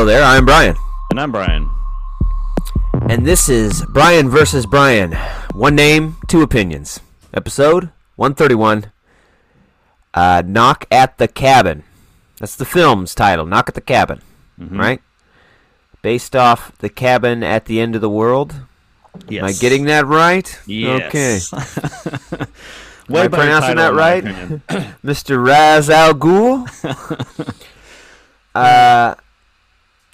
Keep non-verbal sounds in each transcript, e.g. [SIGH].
Hello there, I'm Brian. And I'm Brian. And this is Brian versus Brian. One name, two opinions. Episode 131 uh, Knock at the Cabin. That's the film's title, Knock at the Cabin. Right? Based off The Cabin at the End of the World. Yes. Am I getting that right? Yes. Okay. [LAUGHS] Way Am I pronouncing that right? [COUGHS] Mr. Raz Al Ghul. [LAUGHS] uh,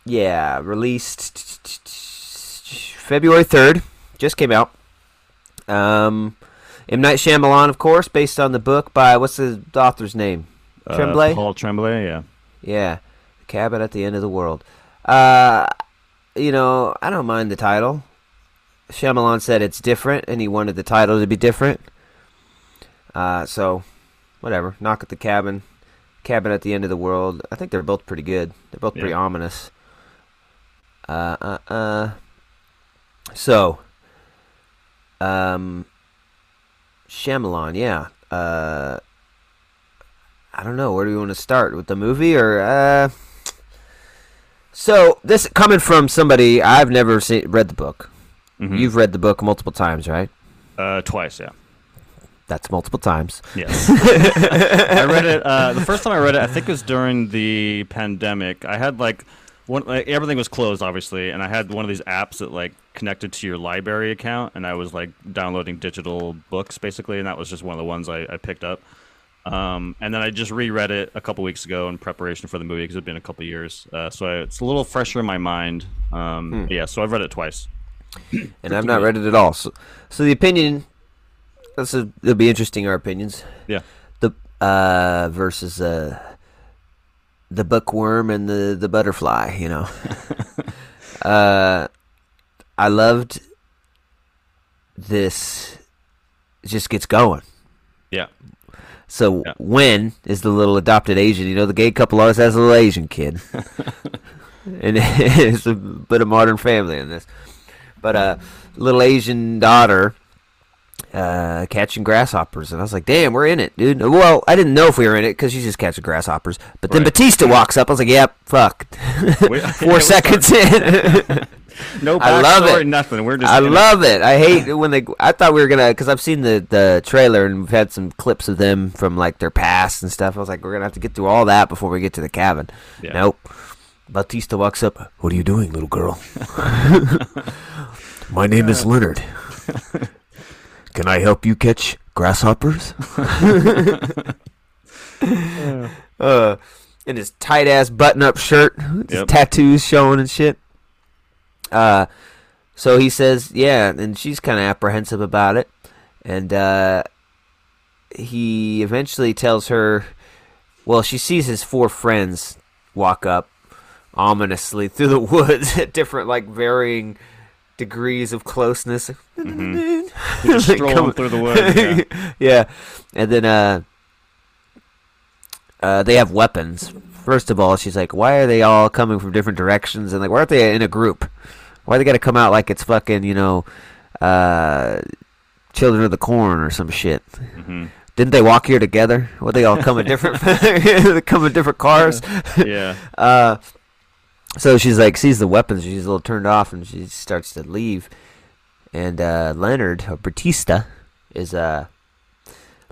yeah, released February 3rd. Just came out. Um, M. Night Shyamalan, of course, based on the book by, what's the author's name? Uh, Tremblay? Paul Tremblay, yeah. Yeah, The Cabin at the End of the World. Uh, you know, I don't mind the title. Shyamalan said it's different, and he wanted the title to be different. Uh, so, whatever. Knock at the Cabin, Cabin at the End of the World. I think they're both pretty good. They're both pretty ominous. Uh, uh, uh. So, um, Shyamalan, yeah. Uh, I don't know. Where do we want to start with the movie or uh? So this coming from somebody I've never seen, read the book. Mhm. You've read the book multiple times, right? Uh, twice, yeah. That's multiple times. Yes. [LAUGHS] I read it. Uh, the first time I read it, I think it was during the pandemic. I had like one, like, everything was closed, obviously, and I had one of these apps that like connected to your library account, and I was like downloading digital books basically, and that was just one of the ones I, I picked up. Um, and then I just reread it a couple weeks ago in preparation for the movie because it'd been a couple years, uh, so I, it's a little fresher in my mind. Um, Yeah, so I've read it twice. [CLEARS THROAT] and I've not read it at all. So, so the opinion. This is, it'll be interesting. Our opinions. Yeah. The uh versus uh the bookworm and the the butterfly. You know. [LAUGHS] uh, I loved this. It just gets going. Yeah. So Yeah. when is the little adopted Asian? You know, the gay couple always has a little Asian kid, [LAUGHS] and [LAUGHS] it's a bit of modern family in this. But uh, little Asian daughter uh, catching grasshoppers, and I was like, "Damn, we're in it, dude." Well, I didn't know if we were in it because she's just catching grasshoppers. But then Right. Batista walks up. I was like, "Yep, fuck." [LAUGHS] We- [LAUGHS] [LAUGHS] yeah, Four we seconds in. No I love it. Nothing. We're just. I in it. love it. I hate when they. I thought we were gonna, because I've seen the the trailer and we've had some clips of them from like their past and stuff. I was like, we're gonna have to get through all that before we get to the cabin. Yeah. Nope. Batista walks up. What are you doing, little girl? My name is Leonard. Can I help you catch grasshoppers? [LAUGHS] [LAUGHS] uh, in his tight ass button up shirt, his Yep. tattoos showing and shit. Uh, so he says, yeah, and she's kind of apprehensive about it, and uh, he eventually tells her, well, she sees his four friends walk up ominously through the [LAUGHS] woods at different, like, varying degrees of closeness. Just [LAUGHS] Like, strolling through the woods. Yeah. [LAUGHS] yeah, and then uh, uh, they have weapons. First of all, she's like, "Why are they all coming from different directions?" And like, why aren't they in a group? Why they got to come out like it's fucking, you know, uh, Children of the Corn or some shit? Mhm. Didn't they walk here together? What they all come in different? [LAUGHS] come in different cars. Yeah. Uh, so she's like sees the weapons. She's a little turned off, and she starts to leave. And uh, Leonard or Batista is uh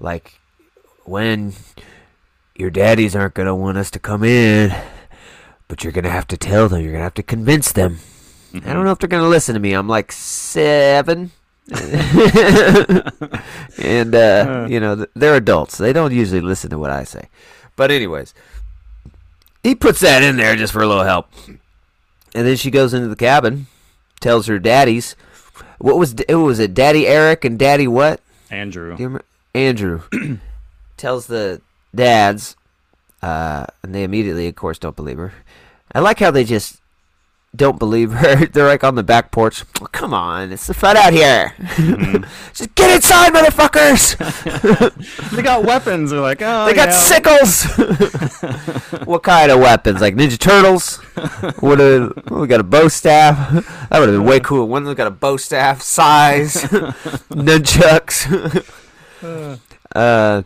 like when your daddies aren't gonna want us to come in, but you're gonna have to tell them. You're gonna have to convince them. I don't know if they're gonna listen to me. I'm like seven. [LAUGHS] [LAUGHS] and uh, you know they're adults. They don't usually listen to what I say. But anyways, he puts that in there just for a little help. And then she goes into the cabin, tells her daddies, what was it was it Daddy Eric and Daddy what? Andrew. Do you remember? Andrew [CLEARS THROAT] tells the dads, uh, and they immediately, of course, don't believe her. I like how they just don't believe her. [LAUGHS] They're like on the back porch. "Oh, come on, it's the fun out here. [LAUGHS] just get inside, motherfuckers. they got weapons. They're like, oh, They got yeah. sickles. [LAUGHS] what kind of weapons? Like Ninja Turtles? What a, oh, we got a bow staff. That would have been way cool. One of them got a bow staff, size, nunchucks. uh,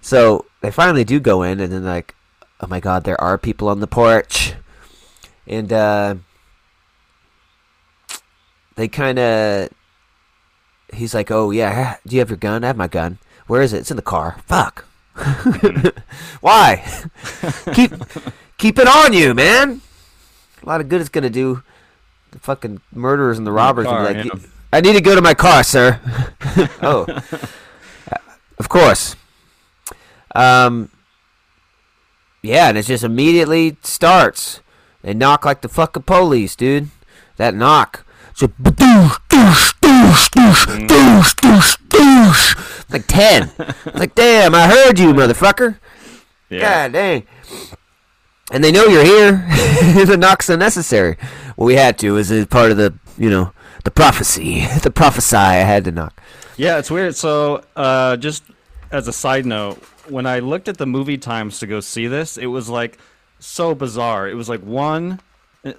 so they finally do go in, and then like, oh my god, there are people on the porch. And uh, they kind of. He's like, "Oh yeah, do you have your gun? I have my gun. Where is it? It's in the car. Fuck. [LAUGHS] Why? [LAUGHS] keep keep it on you, man. A lot of good it's gonna do. The fucking murderers and the robbers will car, be like, yeah. I need to go to my car, sir. [LAUGHS] oh, of course. Um, yeah, and it just immediately starts. They knock like the fucking police, dude. That knock. So doosh, doosh, doosh, doosh, doosh, doosh, doosh. Like ten. [LAUGHS] like, damn, I heard you, motherfucker. Yeah. God dang. And they know you're here. [LAUGHS] the knock's unnecessary. What we had to is it part of the, you know, the prophecy. [LAUGHS] The prophesy. I had to knock. Yeah, it's weird. So, uh, just as a side note, when I looked at the movie times to go see this, it was like so bizarre. It was like one,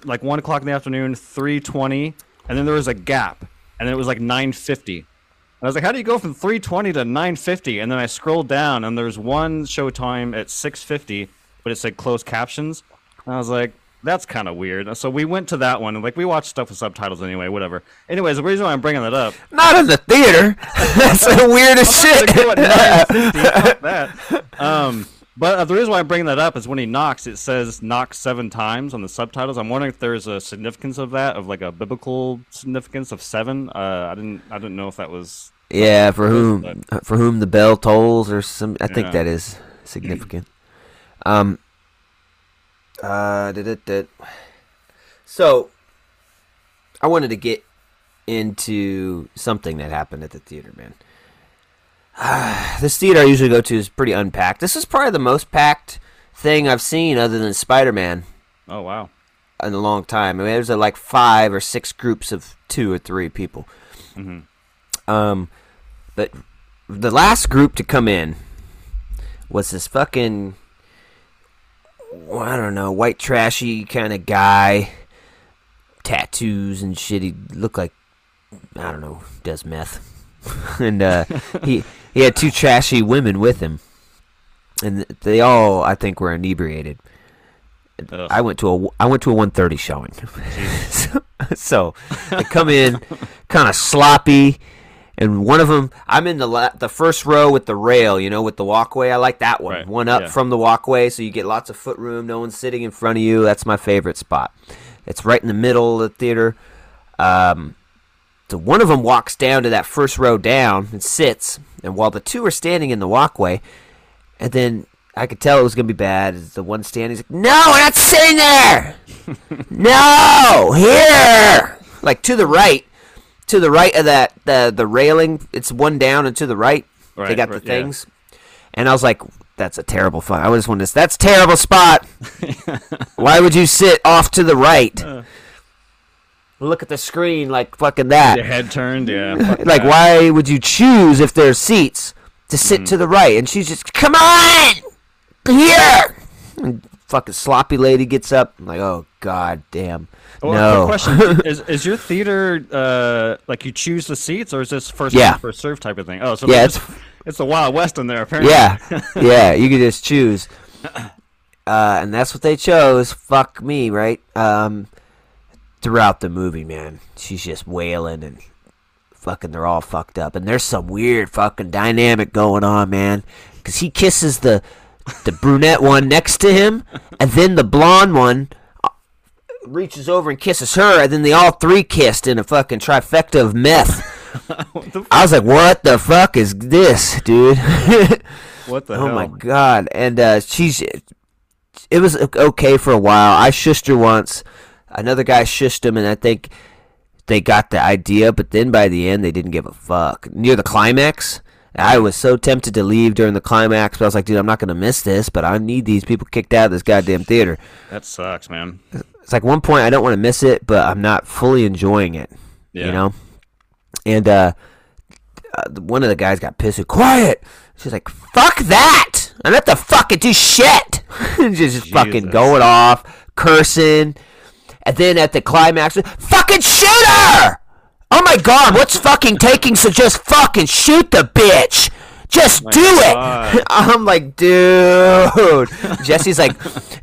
like one o'clock in the afternoon, three twenty, and then there was a gap, and then it was like nine fifty. And I was like, how do you go from three twenty to nine fifty? And then I scrolled down, and there's one showtime at six fifty, but it said closed captions. And I was like, that's kind of weird. So we went to that one, and like we watched stuff with subtitles anyway, whatever. Anyways, the reason why I'm bringing that up Not in the theater. [LAUGHS] That's the weirdest shit. go at 950, fuck that. Um, but uh, the reason why I'm bringing that up is when he knocks, it says knock seven times on the subtitles. I'm wondering if there's a significance of that, of like a biblical significance of seven. Uh, I didn't, I didn't know if that was. Yeah, for whom for whom the bell tolls or some I think Yeah. that is significant. Um uh did it did So I wanted to get into something that happened at the theater, man. This theater I usually go to is pretty unpacked. This is probably the most packed thing I've seen other than Spider-Man Oh wow. in a long time. I mean, there's uh, like five or six groups of two or three people. Mm-hmm. Um, but the last group to come in was this fucking I don't know, white trashy kind of guy, tattoos and shit. He looked like, I don't know, does meth, [LAUGHS] and uh, he he had two trashy women with him, and they all, I think, were inebriated. Ugh. I went to a I went to a 130 showing. [LAUGHS] so, so they come in kind of sloppy and one of them I'm in the la- the first row with the rail, you know, with the walkway. I like that one. Right, One up yeah. from the walkway so you get lots of foot room, no one's sitting in front of you. That's my favorite spot. It's right in the middle of the theater. Um so one of them walks down to that first row down and sits, and while the two are standing in the walkway, and then I could tell it was gonna be bad. The one standing, he's like, "No, we're not sitting there. [LAUGHS] no, here, like to the right, to the right of that the the railing. It's one down and to the right. they Right, got the right, yeah. things, and I was like, "That's a terrible fun." I was to. That's a terrible spot. [LAUGHS] Why would you sit off to the right? Uh. Look at the screen like fucking that. Your head turned, yeah. [LAUGHS] like that. why would you choose if there's seats to sit to the right? And she's just come on! Here! And fucking sloppy lady gets up. I'm like oh god damn Oh, no question: [LAUGHS] Is is your theater uh like you choose the seats, or is this first Yeah. come, first serve type of thing? Oh, so Yeah, yeah, it's- it's the Wild West in there apparently. yeah. [LAUGHS] Yeah you could just choose. [CLEARS THROAT] Uh, and that's what they chose. Fuck me right? Um throughout the movie man. She's just wailing and fucking they're all fucked up. And there's some weird fucking dynamic going on man. Because he kisses the the brunette one next to him and then the blonde one uh, reaches over and kisses her and then they all three kissed in a fucking trifecta of meth. [LAUGHS] I was like what the fuck is this dude? [LAUGHS] What the hell? oh hell? my god. And uh she's it was okay for a while. I shushed her once another guy shushed him and i think they got the idea but then by the end they didn't give a fuck. Near the climax i was so tempted to leave during the climax but i was like dude i'm not gonna miss this but i need these people kicked out of this goddamn theater. That sucks, man. it's like one point i don't want to miss it but i'm not fully enjoying it Yeah. you know? And uh, uh one of the guys got pissed quiet! She's like fuck that! I'm not the fucking do shit! [LAUGHS] Just fucking going off cursing and then at the climax fucking shoot her oh my god what's fucking taking so just fucking shoot the bitch Just My do it. [LAUGHS] I'm like, dude. [LAUGHS] Jesse's like,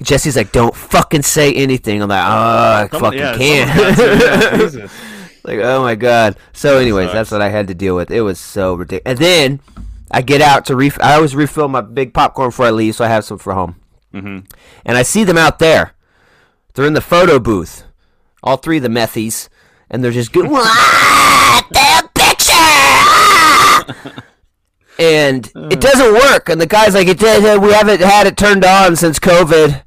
Jesse's like, don't fucking say anything. I'm like, oh, I Some- fucking yeah, can't. someone has to, yeah, [LAUGHS] like, oh my god. So, anyways, that's what I had to deal with. It was so ridiculous. And then I get out to ref. I always refill my big popcorn before I leave, so I have some for home. Mhm. And I see them out there. They're in the photo booth. All three of the methies, and they're just going, [LAUGHS] "What the picture?" Ah!" and it doesn't work. And the guy's like, "It. We haven't had it turned on since COVID."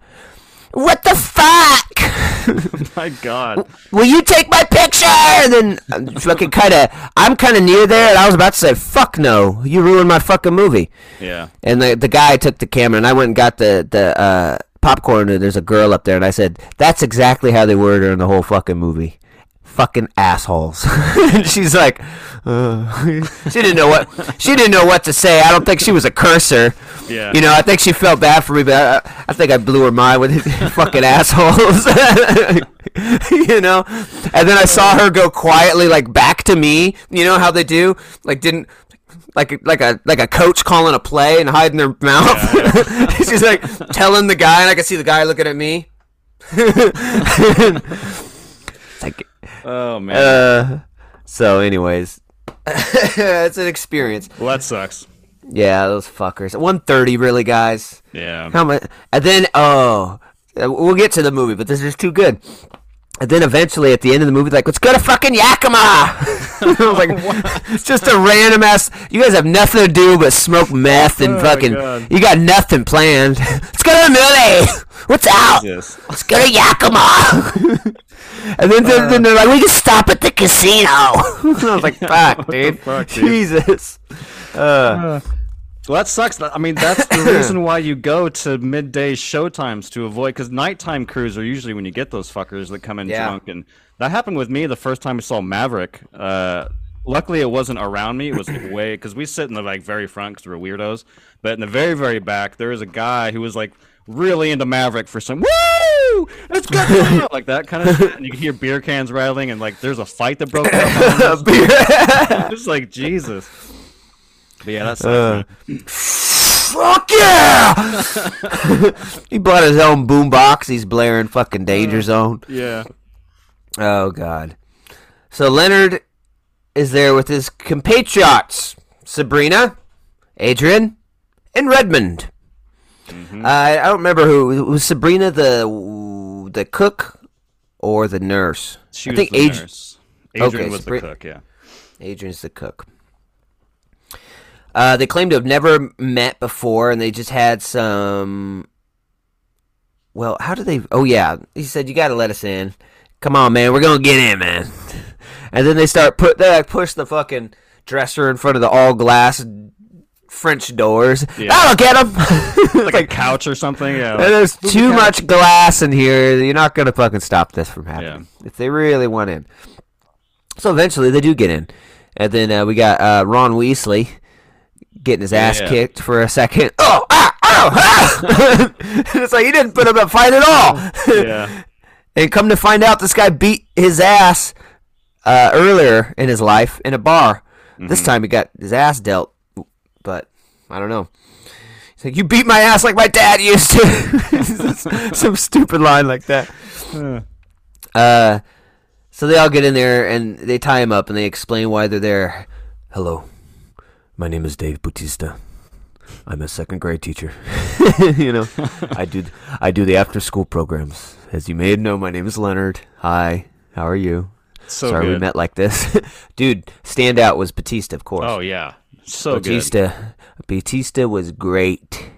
What the fuck? [LAUGHS] My God. will you take my picture? And then I'm fucking kind of, I'm kind of near there, and I was about to say, fuck no, you ruined my fucking movie. Yeah. And the the guy took the camera, and I went and got the the uh, popcorn, and there's a girl up there, and I said, that's exactly how they were during the whole fucking movie. Fucking assholes. [LAUGHS] and she's like, uh, [LAUGHS] she didn't know what she didn't know what to say. I don't think she was a cursor. Yeah. You know, I think she felt bad for me, but I, I think I blew her mind with [LAUGHS] fucking assholes. you know, and then I saw her go quietly, like back to me. You know how they do, like didn't. Like a, like a like a coach calling a play and hiding their mouth. [LAUGHS] She's like telling the guy, and I can see the guy looking at me. [LAUGHS] Like, Oh man. uh, so, anyways, [LAUGHS] it's an experience. well, that sucks. Yeah, those fuckers. One thirty, really, guys. Yeah. How much? And then, oh, we'll get to the movie, but this is too good. And then eventually, at the end of the movie, like, let's go to fucking Yakima. [LAUGHS] I was like, [LAUGHS] it's [LAUGHS] just a random ass. You guys have nothing to do but smoke meth and Oh fucking. You got nothing planned. let's go to the movie. What's out? Jesus. Let's go to Yakima. and then, then, then they're like, we can stop at the casino. I was like, fuck, dude. fuck, dude? Jesus. Uh, [SIGHS] Well, that sucks. I mean, that's the reason why you go to midday showtimes to avoid, because nighttime crews are usually when you get those fuckers that come in Yeah. drunk, and that happened with me the first time I saw Maverick. Uh, luckily, it wasn't around me; it was [COUGHS] way because we sit in the like very front because we're weirdos. But in the very very back, there was a guy who was like really into Maverick for some woo, let's go [LAUGHS] like that kind of shit, and you can hear beer cans rattling, and like there's a fight that broke out. [LAUGHS] it's [LAUGHS] like Jesus. But yeah, that's Uh, Fuck yeah! he bought his own boombox. He's blaring fucking Danger Zone. yeah. Oh god. So Leonard is there with his compatriots, Sabrina, Adrian, and Redmond. Mm-hmm. Uh, I don't remember who was Sabrina the the cook or the nurse. She I was think the Adrian. nurse. Adrian Okay, was the cook. Yeah. Adrian's the cook. Uh, they claim to have never met before, and they just had some. Well, how did they? Oh yeah, he said you got to let us in. Come on, man, we're gonna get in, man. And then they start put they like push the fucking dresser in front of the all glass French doors. Yeah. That'll get them. [LAUGHS] Like, a couch or something. Yeah. like- there's too much glass in here. You're not gonna fucking stop this from happening. If they really want in. So eventually they do get in, and then uh, we got uh, Ron Weasley getting his ass Yeah. kicked for a second. Oh, ah, oh, ah! [LAUGHS] it's like he didn't put up a fight at all. yeah. [LAUGHS] and come to find out, this guy beat his ass uh, earlier in his life in a bar. This time he got his ass dealt, but I don't know. He's like, "You beat my ass like my dad used to." [LAUGHS] Some stupid line like that. Uh, so they all get in there and they tie him up and they explain why they're there. Hello, my name is Dave Bautista. I'm a second grade teacher. [LAUGHS] you know, I do I do the after school programs. As you may know, my name is Leonard. Hi, how are you? So Sorry good. we met like this. [LAUGHS] Dude, standout was Batista, of course. Oh yeah. So good. Batista. Batista was great,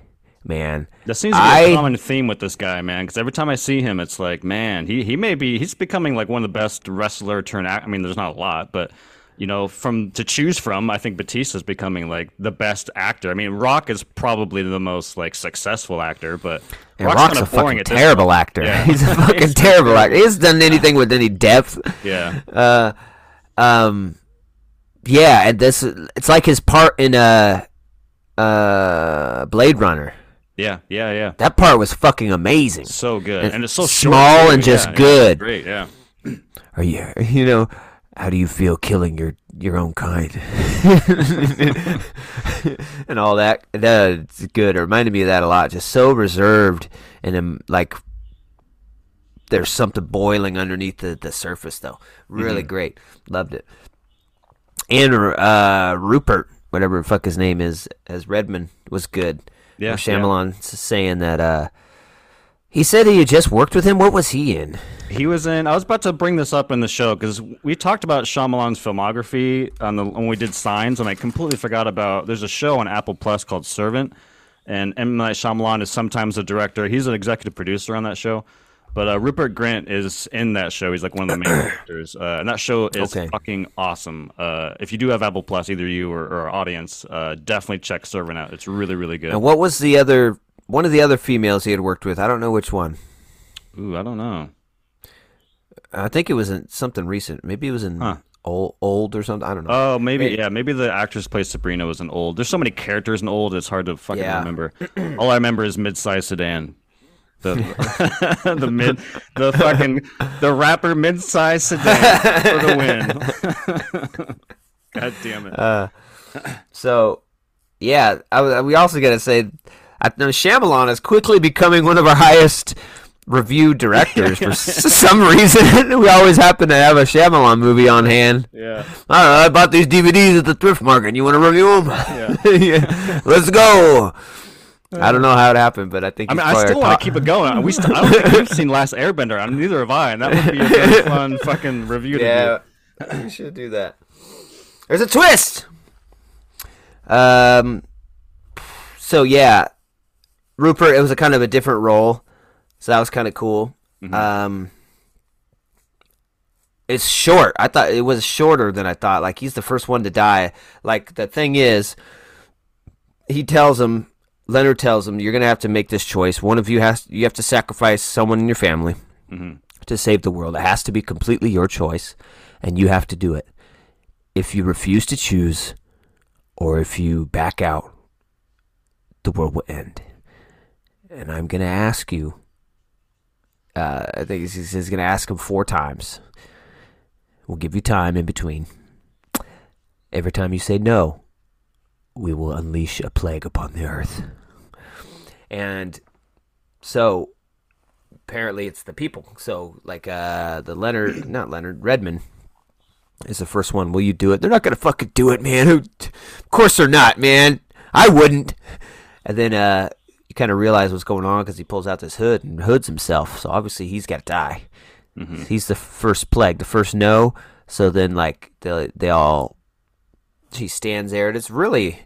man. That seems to be I- a common theme with this guy, man. Because every time I see him, it's like, man, he he may be he's becoming like one of the best wrestler turn. Act- I mean, there's not a lot, but you know, from to choose from, I think Batista's becoming like the best actor. I mean, Rock is probably the most like successful actor, but And Rock's, Rock's a fucking boring at this terrible point. actor. Yeah. [LAUGHS] He's a [LAUGHS] fucking terrible actor. He hasn't done anything with any depth. [LAUGHS] Yeah. Uh, um, yeah, and this it's like his part in uh, uh, Blade Runner. Yeah. Yeah. Yeah. That part was fucking amazing. So good, And and it's so small short, and just Yeah, yeah, good. great. Yeah. [CLEARS THROAT] Are you, you know, how do you feel killing your your own kind? [LAUGHS] And all that that's good. It reminded me of that a lot. Just so reserved and um, like there's something boiling underneath the, the surface though. Really Mhm. great. Loved it. And uh rupert whatever the fuck his name is as redmond was good. Yeah, Where Shyamalan's saying that uh he said he had just worked with him what was he in He was in. I was about to bring this up in the show because we talked about Shyamalan's filmography on the when we did Signs, and I completely forgot about. There's a show on Apple Plus called Servant, and M Night Shyamalan is sometimes a director. He's an executive producer on that show. But uh, Rupert Grint is in that show. He's like one of the main [CLEARS THROAT] characters, uh, and that show is Okay. fucking awesome. Uh, if you do have Apple Plus, either you or, or our audience, uh, definitely check Servant out. It's really, really good. and what was the other one of the other females he had worked with i don't know which one Ooh, I don't know. i think it was in something recent maybe it was in Huh. old, old or something i don't know Oh, maybe Hey. yeah, maybe the actress plays Sabrina was an old. There's so many characters in old, it's hard to fucking Yeah. remember. [CLEARS THROAT] All I remember is mid-sized sedan. The [LAUGHS] [LAUGHS] the mid the fucking the rapper mid-sized sedan for the win. [LAUGHS] God damn it. uh so yeah I, we also gotta say I know Shyamalan is quickly becoming one of our highest reviewed directors for [LAUGHS] some reason [LAUGHS] we always happen to have a Shyamalan movie on hand yeah. I know, I bought these DVDs at the thrift market. You want to review them? Yeah. [LAUGHS] Yeah. Let's go. I don't know how it happened, but I think I mean, I still want to keep it going. We st- I don't think we've seen Last Airbender, and neither have I, and that would be a very fun fucking review to Yeah, we should do that. There's a twist. Um. So yeah, Rupert. It was a kind of a different role, so that was kind of cool. Mhm. Um. It's short. I thought it was shorter than I thought. Like he's the first one to die. Like the thing is, he tells him. Leonard tells him, "You're gonna have to make this choice. One of you has. You have to sacrifice someone in your family." Mhm. to save the world. It has to be completely your choice, and you have to do it. If you refuse to choose, or if you back out, the world will end. And I'm going to ask you. Uh, I think he's, he's going to ask him four times. We'll give you time in between. Every time you say no, we will unleash a plague upon the earth. And so apparently it's the people. So like uh the Leonard not Leonard, Redmond is the first one. Will you do it? They're not gonna fucking do it, man. Who of course they're not, man. I wouldn't. And then uh you kind of realize what's going on because he pulls out this hood and hoods himself. So obviously he's got to die. Mhm. He's the first plague, the first no. So then like they they all he stands there and it's really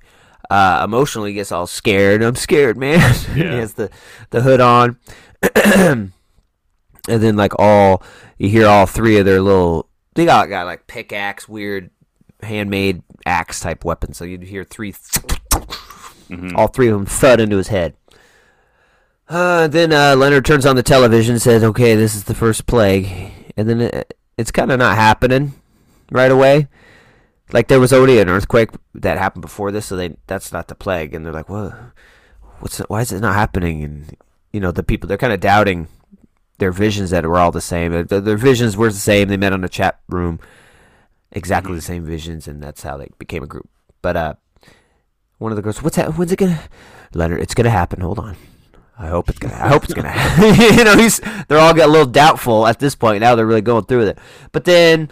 uh emotionally gets all scared. I'm scared, man. [LAUGHS] he has the the hood on. [CLEARS THROAT] and then like all you hear all three of their little they got got like pickaxe, weird handmade axe type weapons. So you'd hear three Mhm. all three of them thud into his head. Uh, then uh, Leonard turns on the television and says, "Okay, this is the first plague," and then it, it's kind of not happening right away. Like there was already an earthquake that happened before this, so they that's not the plague, and they're like, "What? What's why is it not happening?" And you know, the people they're kind of doubting their visions that were all the same. Their, their visions were the same. They met on a chat room, exactly the same visions, and that's how they became a group. But uh, one of the girls, what's that? When's it gonna? Leonard, it's gonna happen. Hold on. I hope it's gonna. I hope it's gonna. [LAUGHS] happen. [LAUGHS] you know, he's. They're all get a little doubtful at this point. Now they're really going through with it. But then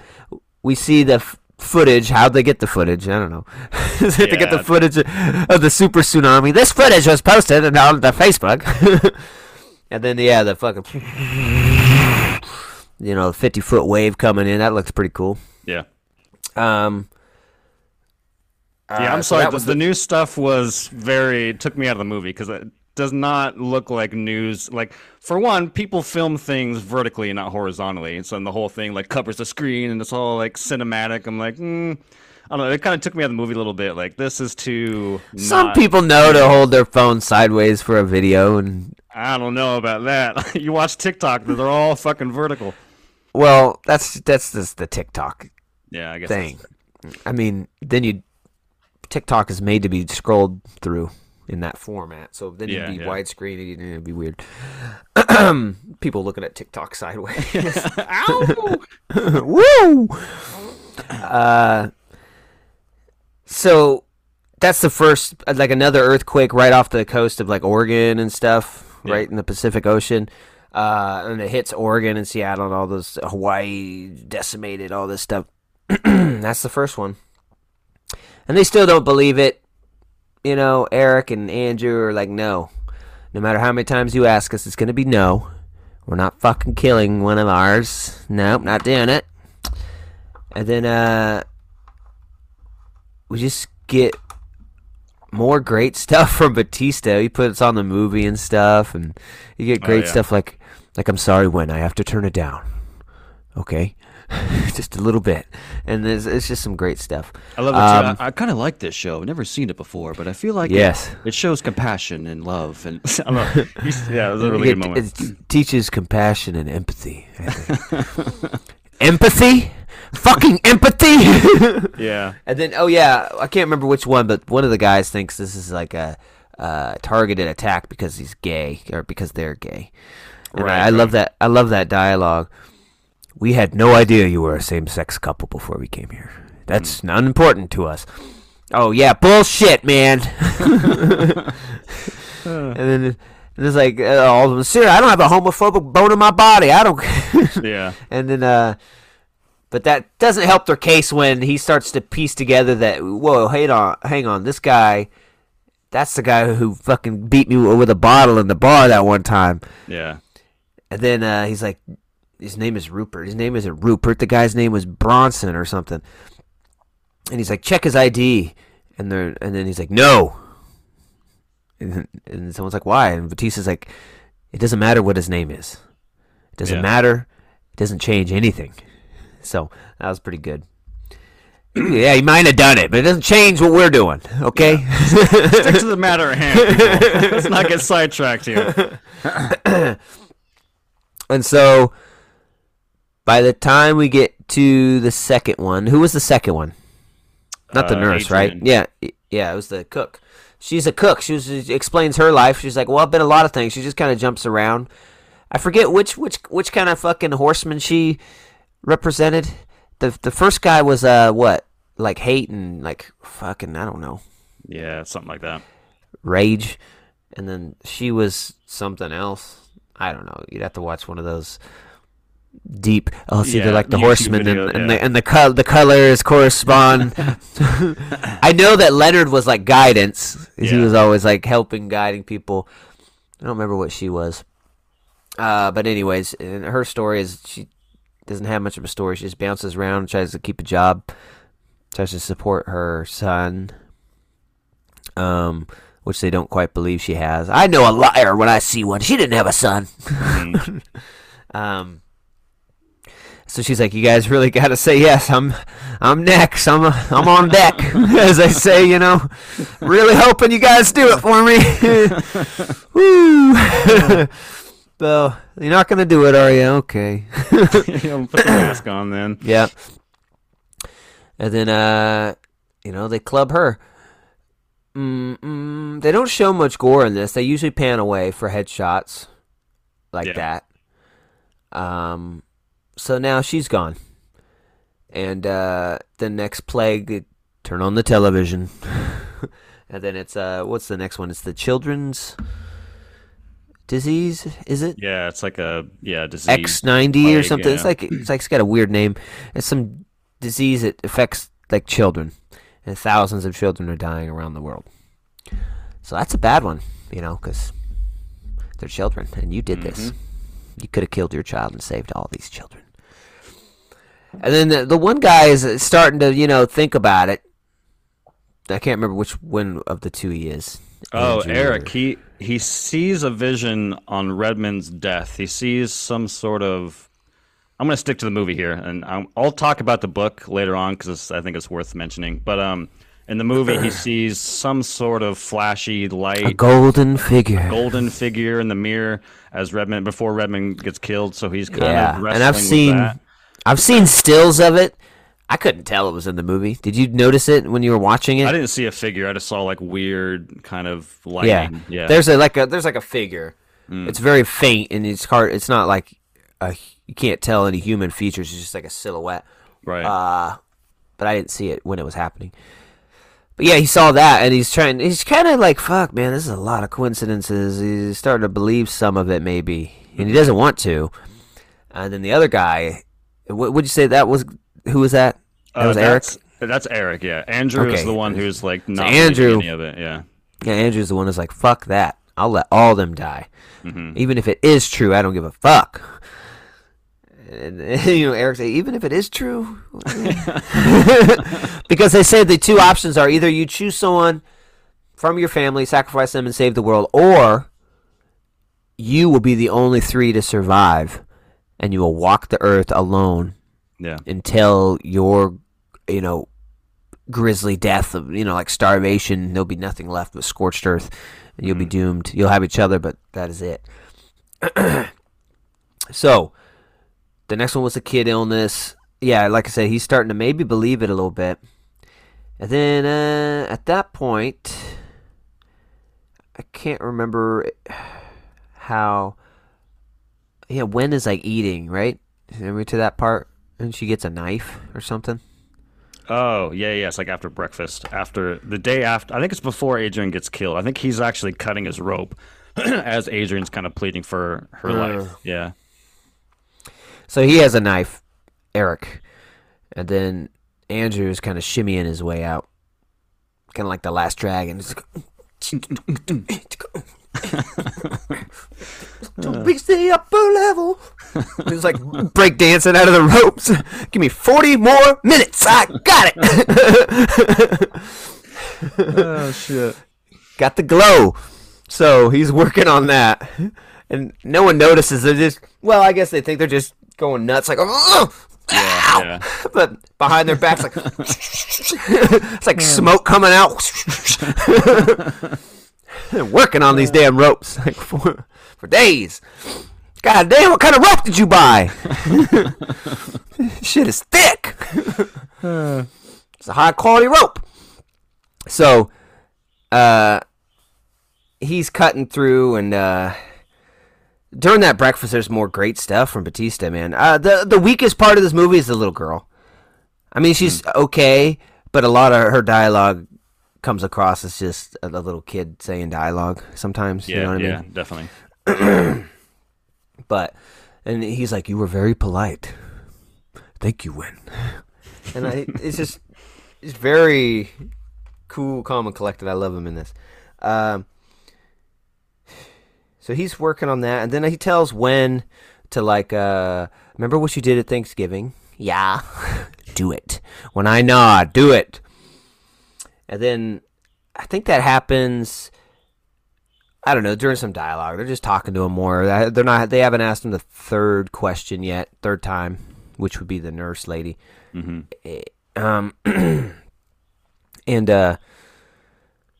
we see the f- footage. How'd they get the footage? I don't know. [LAUGHS] they get the footage of the super tsunami. This footage was posted on the Facebook. and then yeah, the fucking. You know, fifty foot wave coming in. That looks pretty cool. Yeah. Um. Yeah, uh, I'm so sorry. that The, the new stuff was very took me out of the movie because does not look like news. Like for one, people film things vertically and not horizontally, and so then the whole thing like covers the screen and it's all like cinematic. I'm like, mm, I don't know. It kind of took me out of the movie a little bit. Like this is too. Some not- people know to hold their phone sideways for a video, and I don't know about that. [LAUGHS] you watch TikTok, they're all fucking vertical. well, that's that's just the TikTok Yeah, I guess. thing. I mean, then you TikTok is made to be scrolled through in that format, so then Yeah, you'd be yeah. widescreen and it'd be weird. [CLEARS THROAT] People looking at TikTok sideways. [LAUGHS] [LAUGHS] Ow! Woo! uh, so that's the first, like another earthquake right off the coast of like Oregon and stuff, Yeah. right in the Pacific Ocean. Uh, and it hits Oregon and Seattle and all those Hawaii decimated, all this stuff. [CLEARS THROAT] that's the first one. And they still don't believe it. You know, Eric and Andrew are like, no. No matter how many times you ask us, it's going to be no. We're not fucking killing one of ours. Nope, not doing it. And then uh we just get more great [LAUGHS] stuff from Batista. He puts on the movie and stuff and you get Oh, great yeah. stuff like like I'm sorry when I have to turn it down. Okay? [LAUGHS] just a little bit. And there's it's just some great stuff. I love it Um. I, I kind of like this show. I've never seen it before, but I feel like it- Yes. it, shows compassion and love. And [LAUGHS] I don't yeah, it was a really it, good moment. it teaches compassion and empathy. [LAUGHS] Empathy? Fucking empathy! yeah, And then, oh yeah, I can't remember which one, but one of the guys thinks this is like a uh, targeted attack because he's gay or because they're gay. And Right, I, I love that. I love that dialogue. We had no idea you were a same-sex couple before we came here. That's not important to us. Oh yeah, bullshit, man. [LAUGHS] and then and it's like uh, all of them. Sir, I don't have a homophobic bone in my body. I don't. [LAUGHS] yeah, And then, uh, but that doesn't help their case when he starts to piece together that whoa, hang on, hang on, this guy, that's the guy who fucking beat me with a bottle in the bar that one time. yeah. And then uh, he's like, his name is Rupert. His name isn't Rupert. The guy's name was Bronson or something. And he's like, check his ID. And they're, and then he's like, no. And, and someone's like, why? And Batista's like, it doesn't matter what his name is. It doesn't Yeah. matter. It doesn't change anything. [LAUGHS] So that was pretty good. [CLEARS THROAT] yeah, he might have done it, but it doesn't change what we're doing. Okay. Stick to the matter at hand. people. Let's not get sidetracked here. [LAUGHS] And so by the time we get to the second one, who was the second one? Not the Uh, nurse, right? Yeah, yeah, it was the cook. She's a cook. She, was, she explains her life. She's like, "Well, I've been a lot of things." She just kind of jumps around. I forget which which which kind of fucking horseman she represented. The the first guy was uh what? Like hate and like fucking I don't know. Yeah, something like that. rage, and then she was something else. I don't know. You'd have to watch one of those deep. Oh, see, they're like the YouTube horsemen, video, and, and yeah. the and the col- the colors correspond. [LAUGHS] [LAUGHS] I know that Leonard was like guidance. He was always like helping, guiding people. I don't remember what she was. Uh, but anyways, and her story is she doesn't have much of a story. She just bounces around, tries to keep a job, tries to support her son, um, which they don't quite believe she has. I know a liar when I see one. She didn't have a son. Mm. [LAUGHS] Um, so she's like, "You guys really got to say yes. I'm, I'm next. I'm, I'm on deck, [LAUGHS] as they say. You know, really hoping you guys do it for me. [LAUGHS] Woo. [LAUGHS] so you're not gonna do it, are you? Okay. You Put the [COUGHS] mask on then. Yeah. And then, uh, you know, they club her. Mm-mm, they don't show much gore in this. They usually pan away for headshots like Yeah. that. Um, so now she's gone. And uh, the next plague, turn on the television. [LAUGHS] and then it's, uh, what's the next one? It's the children's disease, is it? Yeah, it's like a yeah disease. X ninety or plague, something. It's like it's like it's got a weird name. It's some disease that affects like children, and thousands of children are dying around the world. So that's a bad one, you know, because they're children, and you did this. You could have killed your child and saved all these children. And then the, the one guy is starting to, you know, think about it. I can't remember which one of the two he is. Oh, Andrew Eric, or- he he sees a vision on Redmond's death. He sees some sort of. I'm going to stick to the movie here, and i I'll talk about the book later on because I think it's worth mentioning. But um, in the movie, he [CLEARS THROAT] sees some sort of flashy light, a golden figure. golden figure in the mirror as Redmond before Redmond gets killed. So he's kind Yeah, of wrestling and I've seen that. I've seen stills of it. I couldn't tell it was in the movie. Did you notice it when you were watching it? I didn't see a figure. I just saw like weird kind of yeah. Yeah, There's a like a there's like a figure. Mm. It's very faint and it's hard. It's not like a, you can't tell any human features. It's just like a silhouette. right. Uh, but I didn't see it when it was happening. But yeah, he saw that, and he's trying. He's kind of like, "Fuck, man, this is a lot of coincidences." He's starting to believe some of it, maybe, and he doesn't want to. And then the other guy, what would you say that was? Who was that? That Uh, was Eric. that's, Eric. Yeah, Andrew is the one who's like not Andrew- believing any of it. Yeah. Yeah, Andrew's the one who's like, "Fuck that! I'll let all of them die, hmm even if it is true. I don't give a fuck." [LAUGHS] And, you know, Eric said, "Even if it is true," [LAUGHS] [LAUGHS] because they say the two options are either you choose someone from your family, sacrifice them, and save the world, or you will be the only three to survive, and you will walk the earth alone Yeah. until your, you know, grisly death of, you know, like starvation. There'll be nothing left but scorched earth, and you'll be Mhm. doomed. You'll have each other, but that is it. [CLEARS THROAT] so, the next one was the kid illness. Yeah, like I said, he's starting to maybe believe it a little bit. And then uh, at that point, I can't remember how. Yeah, Wen is like eating, right? Remember to that part? And she gets a knife or something. Oh yeah, yeah. It's like after breakfast, after the day after. I think it's before Adrian gets killed. I think he's actually cutting his rope [CLEARS THROAT] as Adrian's kind of pleading for her Uh. life. Yeah. So he has a knife, Eric, and then Andrew is kind of shimmying his way out, kind of like the last dragon. Don't reach the upper level. He's like break dancing out of the ropes. Give me forty more minutes. I got it. oh shit. got the glow. So he's working on that, and no one notices. They're just well, I guess they think they're just going nuts, like oh, Yeah, yeah. [LAUGHS] but behind their backs, like [LAUGHS] it's like smoke coming out. [LAUGHS] They're working on these damn ropes like for for days. God damn, what kind of rope did you buy? Shit is thick. it's a high quality rope. So, uh, he's cutting through, and uh, during that breakfast, there's more great stuff from Batista. Man, uh, the the weakest part of this movie is the little girl. I mean, she's okay, but a lot of her dialogue comes across as just a, a little kid saying dialogue sometimes. Yeah, you know what I yeah, mean? definitely. [CLEARS THROAT] But and he's like, "You were very polite. Thank you, Wen." [LAUGHS] And I, it's just, it's very cool, calm, and collected. I love him in this. Um, so he's working on that, and then he tells Wen to like, uh, remember what you did at Thanksgiving? Yeah, [LAUGHS] do it. When I nod, do it. And then I think that happens. I don't know during some dialogue. They're just talking to him more. They're not. They haven't asked him the third question yet. Third time, which would be the nurse lady. hmm Um, [CLEARS THROAT] and uh,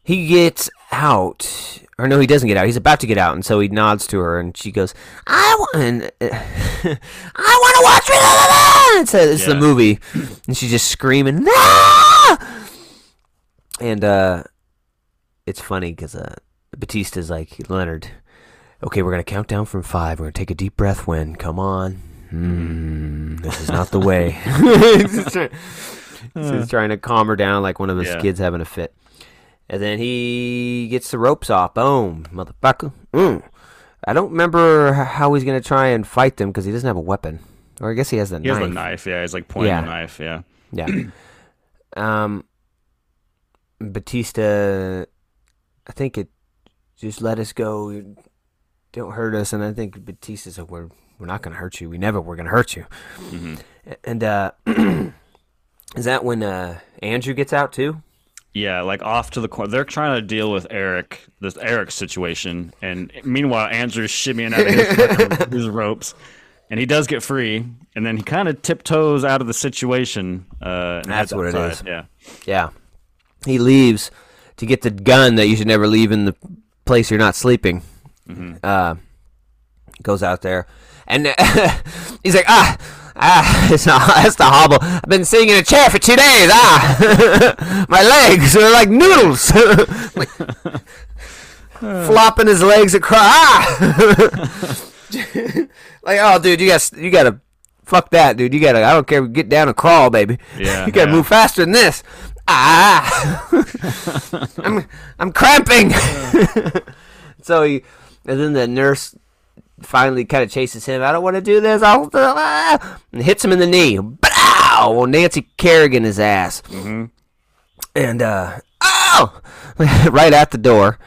he gets out, or no, he doesn't get out. He's about to get out, and so he nods to her, and she goes, "I want, [LAUGHS] I want to watch it." [LAUGHS] It's, a, it's the movie, and she's just screaming, "Ah!" And uh, it's funny because uh, Batista's like Leonard. Okay, we're gonna count down from five. We're gonna take a deep breath. Wen come on. Hmm, this is not the way. [LAUGHS] He's trying- he's trying to calm her down like one of his Yeah. kids having a fit. And then he gets the ropes off. Boom, motherfucker. Mm. I don't remember how he's gonna try and fight them because he doesn't have a weapon. Or I guess he has the He knife. has the knife. Yeah, he's like pointing Yeah. the knife. Yeah. Yeah. [CLEARS THROAT] um, Batista, I think it just let us go. Don't hurt us. And I think Batista said, "We're we're not gonna hurt you. We never were gonna hurt you." hmm And uh, [CLEARS THROAT] is that when uh Andrew gets out too? Yeah, like off to the corner. They're trying to deal with Eric, this Eric situation, and meanwhile Andrew's shimmying out of his, [LAUGHS] his ropes, and he does get free, and then he kind of tiptoes out of the situation. Uh, and That's what it outside. is. Yeah. Yeah. He leaves to get the gun that you should never leave in the place you're not sleeping. hmm uh, goes out there, and [LAUGHS] he's like, ah, ah, [LAUGHS] it's not, that's the hobble. I've been sitting in a chair for two days. Ah, [LAUGHS] my legs are like noodles. [LAUGHS] like, flopping his legs across. Ah, like, oh, dude, you got you got to fuck that, dude. You gotta. I don't care. Get down and crawl, baby. Yeah, you gotta yeah. move faster than this. Ah, I'm I'm cramping. so he, and then the nurse finally kind of chases him. I don't want to do this. I'll ah, and hits him in the knee. Bow! Well, Nancy Kerrigan his ass. Mhm. And uh, oh, [LAUGHS] right at the door.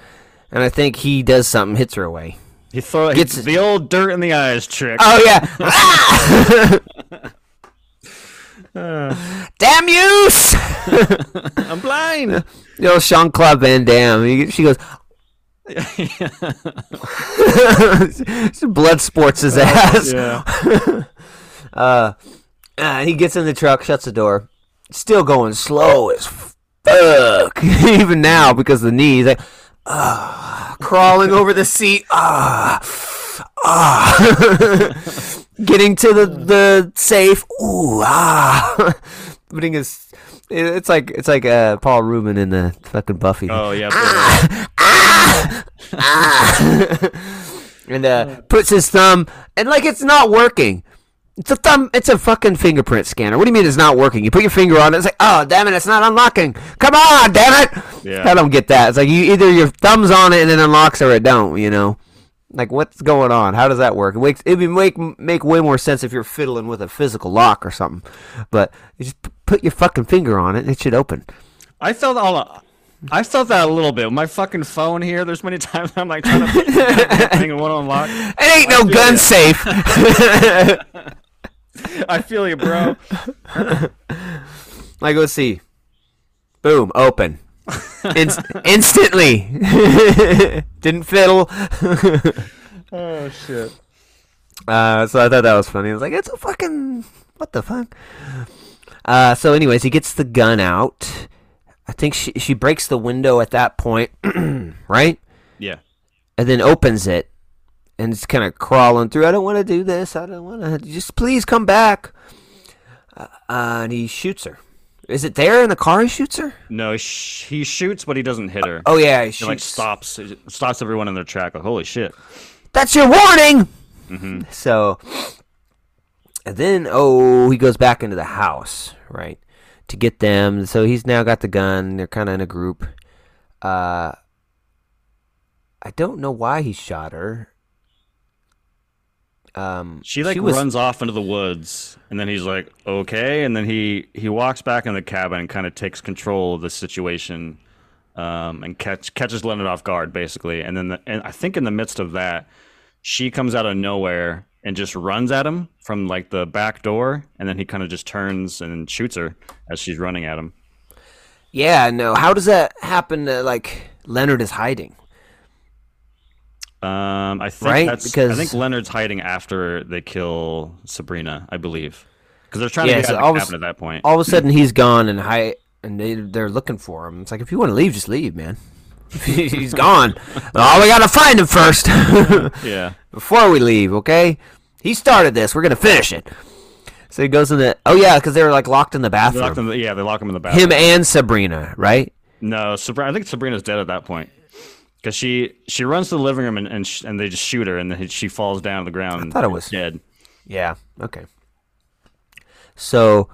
And I think he does something, hits her away. He throw Gets- he, the old dirt in the eyes trick. Oh yeah. Ah! [LAUGHS] [LAUGHS] Damn you! I'm blind. You know, Jean Claude Van Damme. She goes, [LAUGHS] blood sports his ass. yeah. [LAUGHS] Uh, uh, he gets in the truck, shuts the door. Still going slow as fuck. [LAUGHS] Even now, because of the knee, he's like, ah, crawling over the seat. Ah, ah. Getting to the, the safe. Ooh, ah. Putting his. It's like it's like uh, Paul Rubin in the fucking Buffy. Oh yeah. [LAUGHS] and uh, puts his thumb and like it's not working. It's a thumb. It's a fucking fingerprint scanner. What do you mean it's not working? You put your finger on it. It's like, oh damn it, it's not unlocking. Come on, damn it. Yeah. I don't get that. It's like you either your thumb's on it and it unlocks or it don't. You know, like what's going on? How does that work? It makes it would make make way more sense if you're fiddling with a physical lock or something. But you just put your fucking finger on it and it should open. I felt all. I felt that a little bit. My fucking phone here. There's many [LAUGHS] times I'm like trying to put the [LAUGHS] thing and won't unlock. It ain't no gun ya. safe. [LAUGHS] I feel you, bro. Like, let's see. Boom, open. Inst- instantly. Didn't fiddle. Oh shit. Uh, so I thought that was funny. I was like, it's a fucking. What the fuck? Uh, so, anyways, he gets the gun out. I think she, she breaks the window at that point, [CLEARS THROAT] right? Yeah. And then opens it. And it's kind of crawling through. I don't want to do this. I don't want to. Just please come back. Uh, and he shoots her. Is it there in the car he shoots her? No, he, sh- he shoots, but he doesn't hit her. Oh, yeah. He, he like stops, stops everyone in their track. Like, holy shit. that's your warning. So, and then oh, he goes back into the house, right, to get them. So he's now got the gun. They're kind of in a group. Uh, I don't know why he shot her. Um, She like was- runs off into the woods, and then he's like, "Okay," and then he he walks back in the cabin and kind of takes control of the situation, um, and catch catches Leonard off guard basically. And then the, and I think in the midst of that, she comes out of nowhere and just runs at him from like the back door, and then he kind of just turns and shoots her as she's running at him. Yeah, no. How does that happen? To, like Leonard is hiding. Um, I think Right? that's I think Leonard's hiding after they kill Sabrina, I believe, because they're trying Yeah, to get so out all of of the a cabin at that point. All of a sudden, he's gone and high, and they they're looking for him. It's like if you want to leave, just leave, man. [LAUGHS] he's gone. [LAUGHS] Oh, we gotta find him first. [LAUGHS] yeah. before we leave, okay? He started this. We're gonna finish it. So he goes in the. Oh yeah, because they were like locked in the They bathroom. yeah, they lock him in the bathroom. Him and Sabrina, right? no, Sabrina. I think Sabrina's dead at that point because she she runs to the living room and and, sh- and they just shoot her and then she falls down to the ground. I thought it was- dead. Yeah. Okay. So,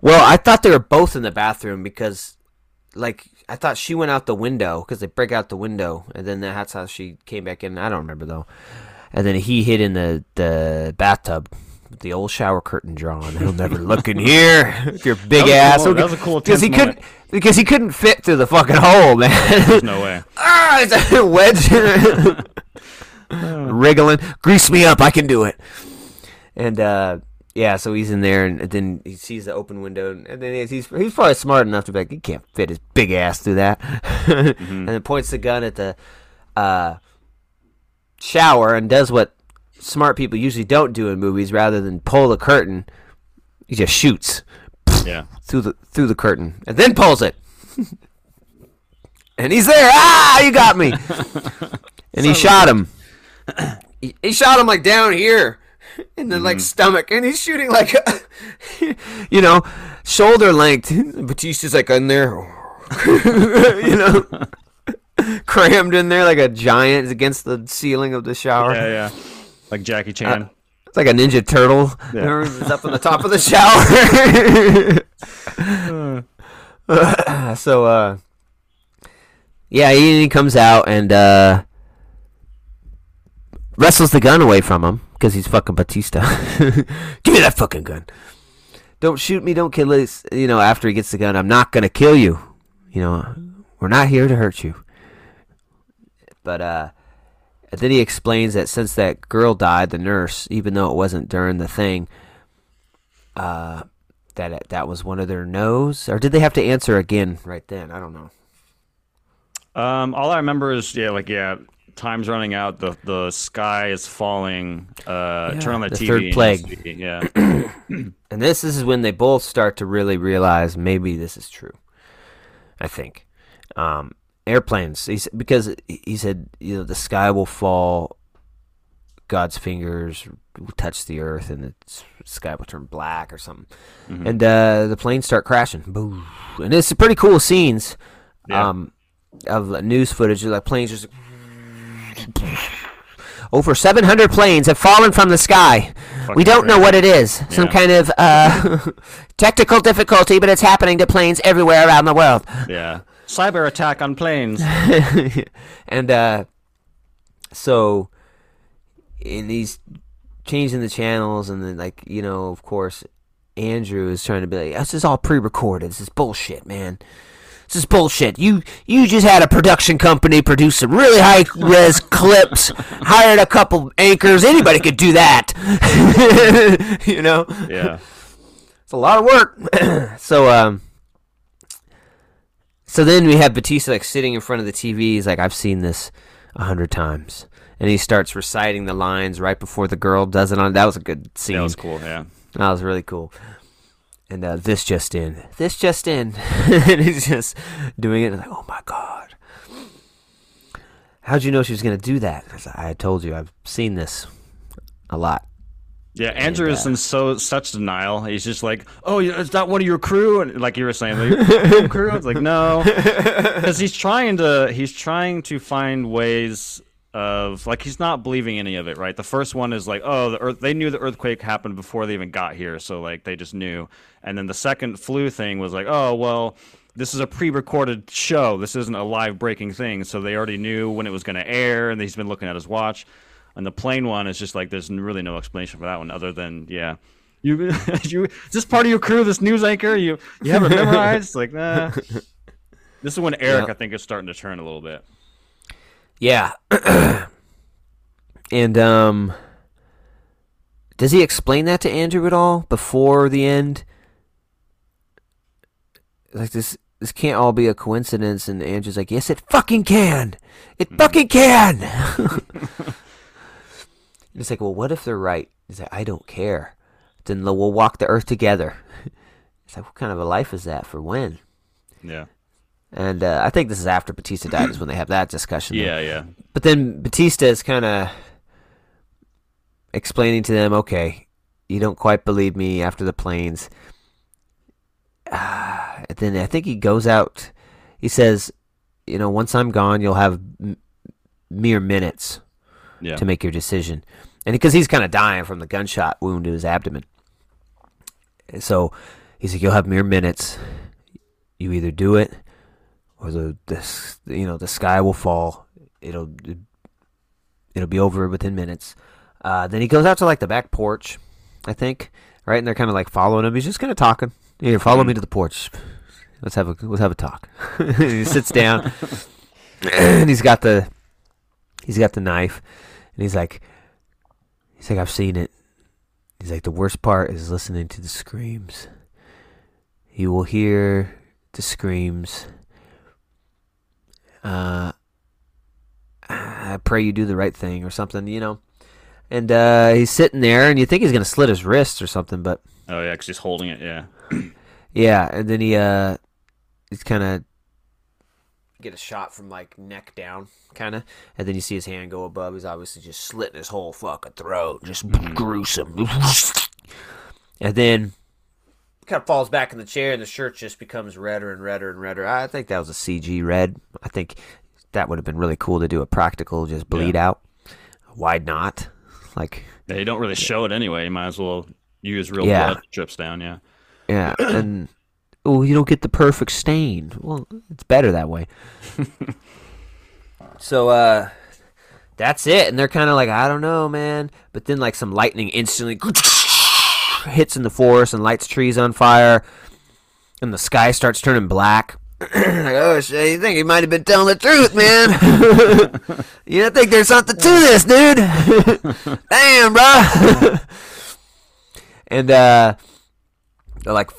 well, I thought they were both in the bathroom because, like, I thought she went out the window because they break out the window, and then that's how she came back in. I don't remember though. And then he hid in the the bathtub. with The old shower curtain drawn. He'll never [LAUGHS] look in here. With your big That ass. cool. That was a cool, because he couldn't because he couldn't fit through the fucking hole, man. There's no way. [LAUGHS] ah, it's a [LAUGHS] wedge. Wriggling. Grease me up. I can do it. And uh, yeah, so he's in there, and then he sees the open window, and then he's he's, he's probably smart enough to be like, he can't fit his big ass through that, and then points the gun at the uh, shower and does what smart people usually don't do in movies. Rather than pull the curtain, he just shoots Yeah. through the through the curtain and then pulls it. [LAUGHS] and he's there. Ah, you got me. [LAUGHS] and he shot him. He, he shot him like down here in the like stomach and he's shooting like [LAUGHS] you know, shoulder length. Batista's like in there. you know, [LAUGHS] crammed in there like a giant against the ceiling of the shower. Yeah, yeah. Like Jackie Chan. It's like a Ninja Turtle. Yeah. It's up on the top of the shower. [LAUGHS] so, uh, yeah, he, he comes out and uh, wrestles the gun away from him because he's fucking Batista. [LAUGHS] Give me that fucking gun. Don't shoot me. Don't kill us. You know, after he gets the gun, I'm not gonna kill you. You know, we're not here to hurt you. But uh, then he explains that since that girl died, the nurse, even though it wasn't during the thing, uh, that it, that was one of their no's, or did they have to answer again right then? I don't know. Um, all I remember is yeah, like yeah, time's running out. The the sky is falling. Uh, Yeah, turn on the, the TV. third plague. Yeah, [CLEARS THROAT] And this, this is when they both start to really realize maybe this is true. I think. Um, airplanes. He, s- because he said, you know, the sky will fall, God's fingers will touch the earth, and the sky will turn black or something. Mhm. And uh, the planes start crashing. And it's pretty cool scenes Yeah. um, of news footage. Of like planes just. Over 700 planes have fallen from the sky. we don't know what it is. Some Yeah. kind of uh, [LAUGHS] technical difficulty, but it's happening to planes everywhere around the world. yeah. Cyber attack on planes. [LAUGHS] and uh, so, in these changing the channels, and then like you know, of course, Andrew is trying to be like, "This is all pre-recorded. This is bullshit, man. This is bullshit. You you just had a production company produce some really high res [LAUGHS] clips, hired a couple anchors. Anybody could do that, [LAUGHS] you know." Yeah. It's a lot of work. [CLEARS THROAT] so um so then we have Batista like sitting in front of the TV. He's like, I've seen this a hundred times. And he starts reciting the lines right before the girl does it on that was a good scene. That was cool. Yeah. That was really cool. And uh, this just in. This just in. [LAUGHS] and he's just doing it and like, oh my god. How'd you know she was gonna do that? I, said, I told you, I've seen this a lot. Yeah, Andrew is in so such denial. He's just like, "Oh, is that one of your crew?" And like you were saying, like, [LAUGHS] crew. I was like, "No," [LAUGHS] because he's trying to he's trying to find ways of like he's not believing any of it. Right. The first one is like, "Oh, the earth." They knew the earthquake happened before they even got here, so like they just knew. And then the second flu thing was like, "Oh, well." This is a pre-recorded show. This isn't a live breaking thing, so they already knew when it was going to air, and he's been looking at his watch. And the plain one is just like there's really no explanation for that one other than yeah, you [LAUGHS] you is this part of your crew? This news anchor you you have it [LAUGHS] memorized? like nah. [LAUGHS] This is when Eric Yeah. I think is starting to turn a little bit. Yeah. [CLEARS THROAT] and um does he explain that to Andrew at all before the end? Like this this can't all be a coincidence and Andrew's like, "Yes, it fucking can. It fucking can." It's like, "Well, what if they're right?" He's like, "I don't care. Then we'll walk the earth together." [LAUGHS] It's like, "What kind of a life is that for Wen?" Yeah, And uh, I think this is after Batista died is when they have that discussion. yeah, yeah. But then Batista is kind of explaining to them, okay, you don't quite believe me after the planes. Uh, then I think he goes out. He says, you know, once I'm gone, you'll have m- mere minutes Yeah. to make your decision. And because he's kind of dying from the gunshot wound to his abdomen. And so he's like, you'll have mere minutes. You either do it or the, the you know the sky will fall. It'll it'll be over within minutes. Uh, then he goes out to like the back porch, I think, right? And they're kind of like following him. He's just kind of talking. Here, follow me to the porch. Let's have a let's have a talk. [LAUGHS] he sits down, [LAUGHS] [CLEARS THROAT] and he's got the he's got the knife, and he's like he's like I've seen it. He's like the worst part is listening to the screams. You will hear the screams. Uh, I pray you do the right thing or something, you know. And uh, he's sitting there, and you think he's gonna slit his wrists or something, but Oh yeah, because he's holding it. Yeah. [CLEARS THROAT] yeah. And then he uh, he's kind of get a shot from like neck down, kind of, and then you see his hand go above. He's obviously just slitting his whole fucking throat, just mm-hmm. gruesome. and then kind of falls back in the chair, and the shirt just becomes redder and redder and redder. I think that was a CG red. I think that would have been really cool to do a practical, just bleed out. Why not? Like, Yeah, you don't really show it anyway. You might as well use real Yeah. blood that drips down. Yeah. yeah, and oh, you don't get the perfect stain. Well, it's better that way. [LAUGHS] so, uh, that's it. And they're kind of like, I don't know, man. But then, like, some lightning instantly [LAUGHS] hits in the forest and lights trees on fire, and the sky starts turning black. [CLEARS THROAT] like, oh shit! You think he might have been telling the truth, man? [LAUGHS] you don't think there's something to this, dude? Damn, bro. and uh, they're like,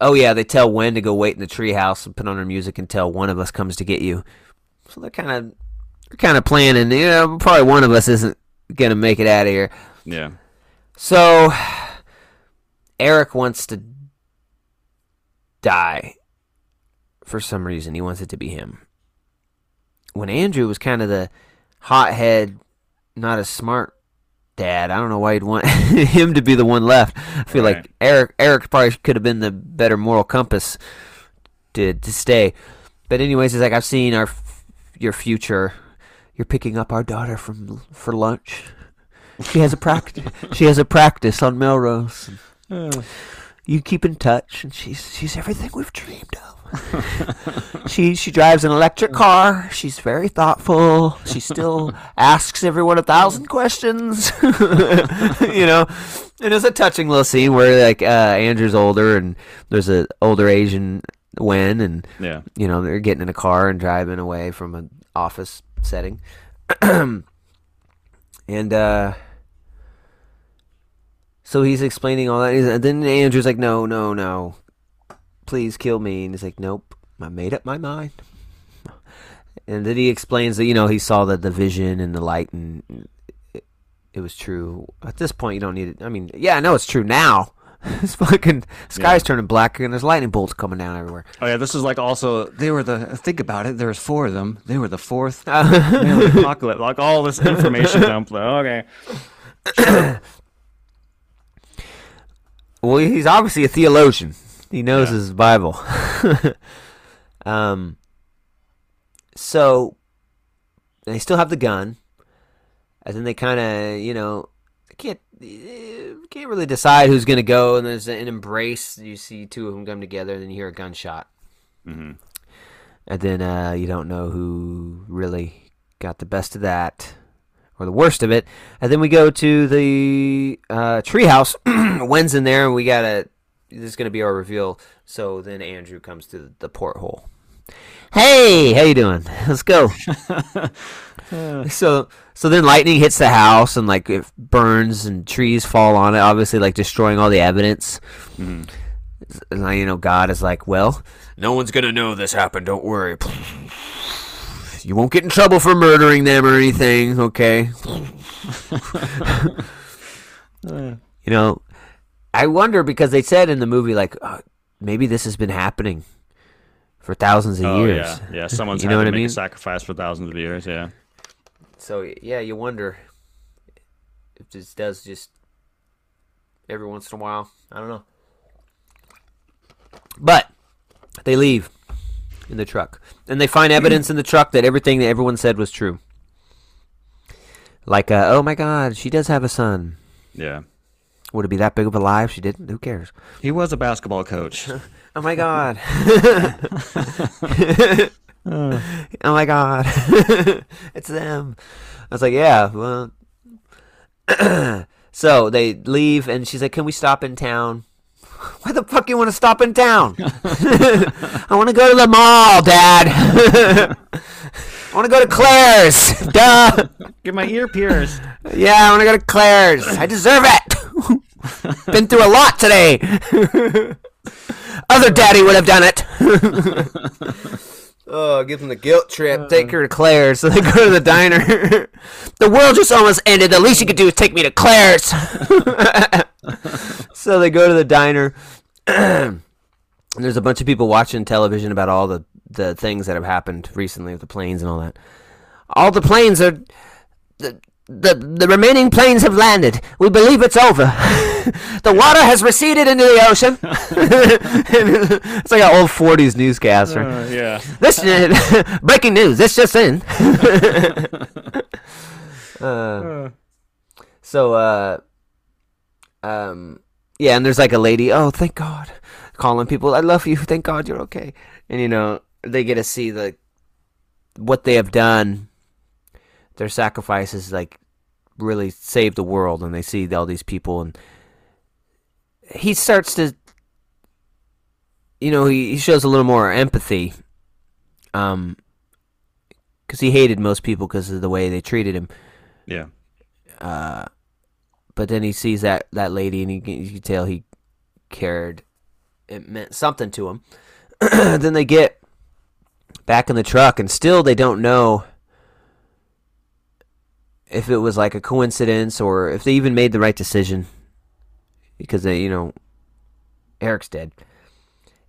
oh yeah, they tell Wen to go wait in the treehouse and put on her music until one of us comes to get you. So they're kind of, they're kind of planning. You know, probably one of us isn't gonna make it out of here. Yeah. So Eric wants to die for some reason. He wants it to be him. When Andrew was kind of the hothead, not as smart dad, I don't know why he'd want [LAUGHS] him to be the one left. I feel Right. like Eric Eric probably could have been the better moral compass to to stay. But anyways, he's like, I've seen our your future. You're picking up our daughter from for lunch. She has a practice. [LAUGHS] she has a practice on Melrose. [SIGHS] You keep in touch, and she's she's everything we've dreamed of. [LAUGHS] she she drives an electric car. She's very thoughtful. She still [LAUGHS] asks everyone a thousand questions. [LAUGHS] you know, and it's a touching little scene where like uh, Andrew's older, and there's an older Asian Wen, and Yeah. you know they're getting in a car and driving away from an office setting [CLEARS THROAT] and uh so he's explaining all that and then andrew's like no no no please kill me and he's like nope i made up my mind and then he explains that you know he saw the, the vision and the light and it, it was true at this point you don't need it i mean yeah i know it's true now [LAUGHS] This fucking sky's turning black and there's lightning bolts coming down everywhere Oh yeah, this is like also they were the think about it. There's four of them. They were the fourth. [LAUGHS] Man, the apocalypse, like all this information dump. Like, okay. [COUGHS] Well, he's obviously a theologian. He knows Yeah. his Bible. [LAUGHS] um, so they still have the gun, and then they kind of, you know, can't eh, can't really decide who's gonna go. And there's an embrace. You see two of them come together, and then you hear a gunshot, hmm and then uh, you don't know who really got the best of that. Or the worst of it, and then we go to the uh, treehouse. [CLEARS THROAT] Wen's in there, and we gotta this is gonna be our reveal. So then Andrew comes to the, the porthole. Hey, how you doing? Let's go. [LAUGHS] so so then lightning hits the house and like it burns and trees fall on it, obviously like destroying all the evidence. hmm And you know, God is like, well, no one's gonna know this happened. Don't worry. You won't get in trouble for murdering them or anything, okay? [LAUGHS] [LAUGHS] you know, I wonder because they said in the movie like uh, maybe this has been happening for thousands of Oh years. yeah, yeah. [LAUGHS] Someone's You know what I mean? sacrifice for thousands of years. Yeah. So yeah, you wonder if this does just every once in a while. I don't know. But they leave in the truck, and they find evidence in the truck that everything that everyone said was true. Like, uh, oh my God, she does have a son. Yeah. Would it be that big of a lie if she didn't? Who cares? He was a basketball coach. [LAUGHS] Oh my God. [LAUGHS] [LAUGHS] oh my God. it's them. I was like, yeah, well. [CLEARS THROAT] so they leave, and she's like, can we stop in town? Why the fuck you want to stop in town? I want to go to the mall, Dad. I want to go to Claire's. Duh. Get my ear pierced. Yeah, I want to go to Claire's. I deserve it. [LAUGHS] Been through a lot today. Other daddy would have done it. [LAUGHS] oh, give him the guilt trip. Take uh. her to Claire's. So they go to the diner. [LAUGHS] the world just almost ended. The least you could do is take me to Claire's. so they go to the diner. and [CLEARS THROAT] there's a bunch of people watching television about all the, the things that have happened recently with the planes and all that. All the planes are. The, the, the remaining planes have landed. We believe it's over. [LAUGHS] the water has receded into the ocean. [LAUGHS] it's like an old 40s newscaster. Uh, yeah. This [LAUGHS] breaking news. This just in. uh, So, uh, um, yeah, and there's like a lady. Oh, thank God, calling people. I love you. Thank God you're okay. And you know they get to see the what they have done. Their sacrifices like really saved the world, and they see all these people, and he starts to, you know, he, he shows a little more empathy. Um, because he hated most people because of the way they treated him. Yeah. Uh, but then he sees that that lady, and he you can tell he cared. It meant something to him. [CLEARS THROAT] then they get back in the truck, and still they don't know if it was like a coincidence or if they even made the right decision because they, you know, Eric's dead.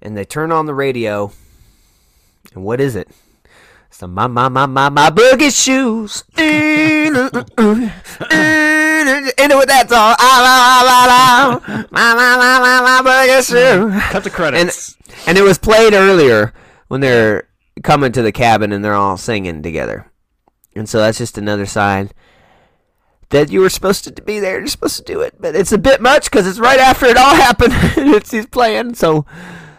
And they turn on the radio, and what is it? It's the my my my my my boogie shoes. Into with that song. Ah, la, la, la, la. My my my my my boogie shoes. Cut the credits. And it was played earlier when they're coming to the cabin and they're all singing together. And so that's just another sign that you were supposed to be there. You're supposed to do it, but it's a bit much because it's right after it all [LAUGHS] happened. it's he's playing, so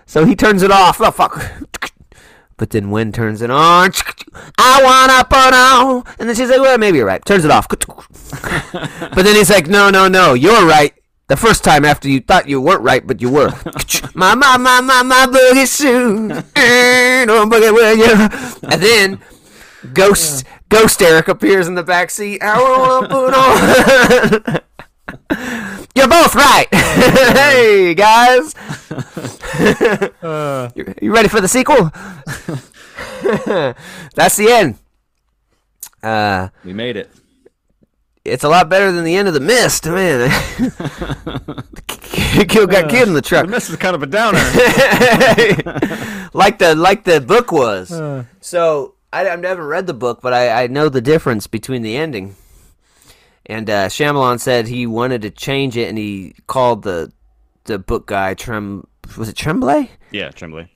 so he turns it off. Oh fuck! But then Wen turns it on. I wanna put on, and then she's like, "Well, maybe you're right." Turns it off. [LAUGHS] but then he's like, "No, no, no, you're right." The first time after you thought you weren't right, but you were. [LAUGHS] my my my my my boogie shoes. Ain't no boogie with you. And then Ghost Ghost Eric appears in the back seat. I wanna put. [LAUGHS] You're both right. [LAUGHS] hey guys, [LAUGHS] you, you ready for the sequel? That's the end. Uh, we made it. it's a lot better than the end of the mist, man. Kill got killed in the truck. The mist is kind of a downer. like the like the book was. So I, I've never read the book, but I, I know the difference between the ending. And uh, Shyamalan said he wanted to change it, and he called the the book guy Trem was it Tremblay? yeah, Tremblay.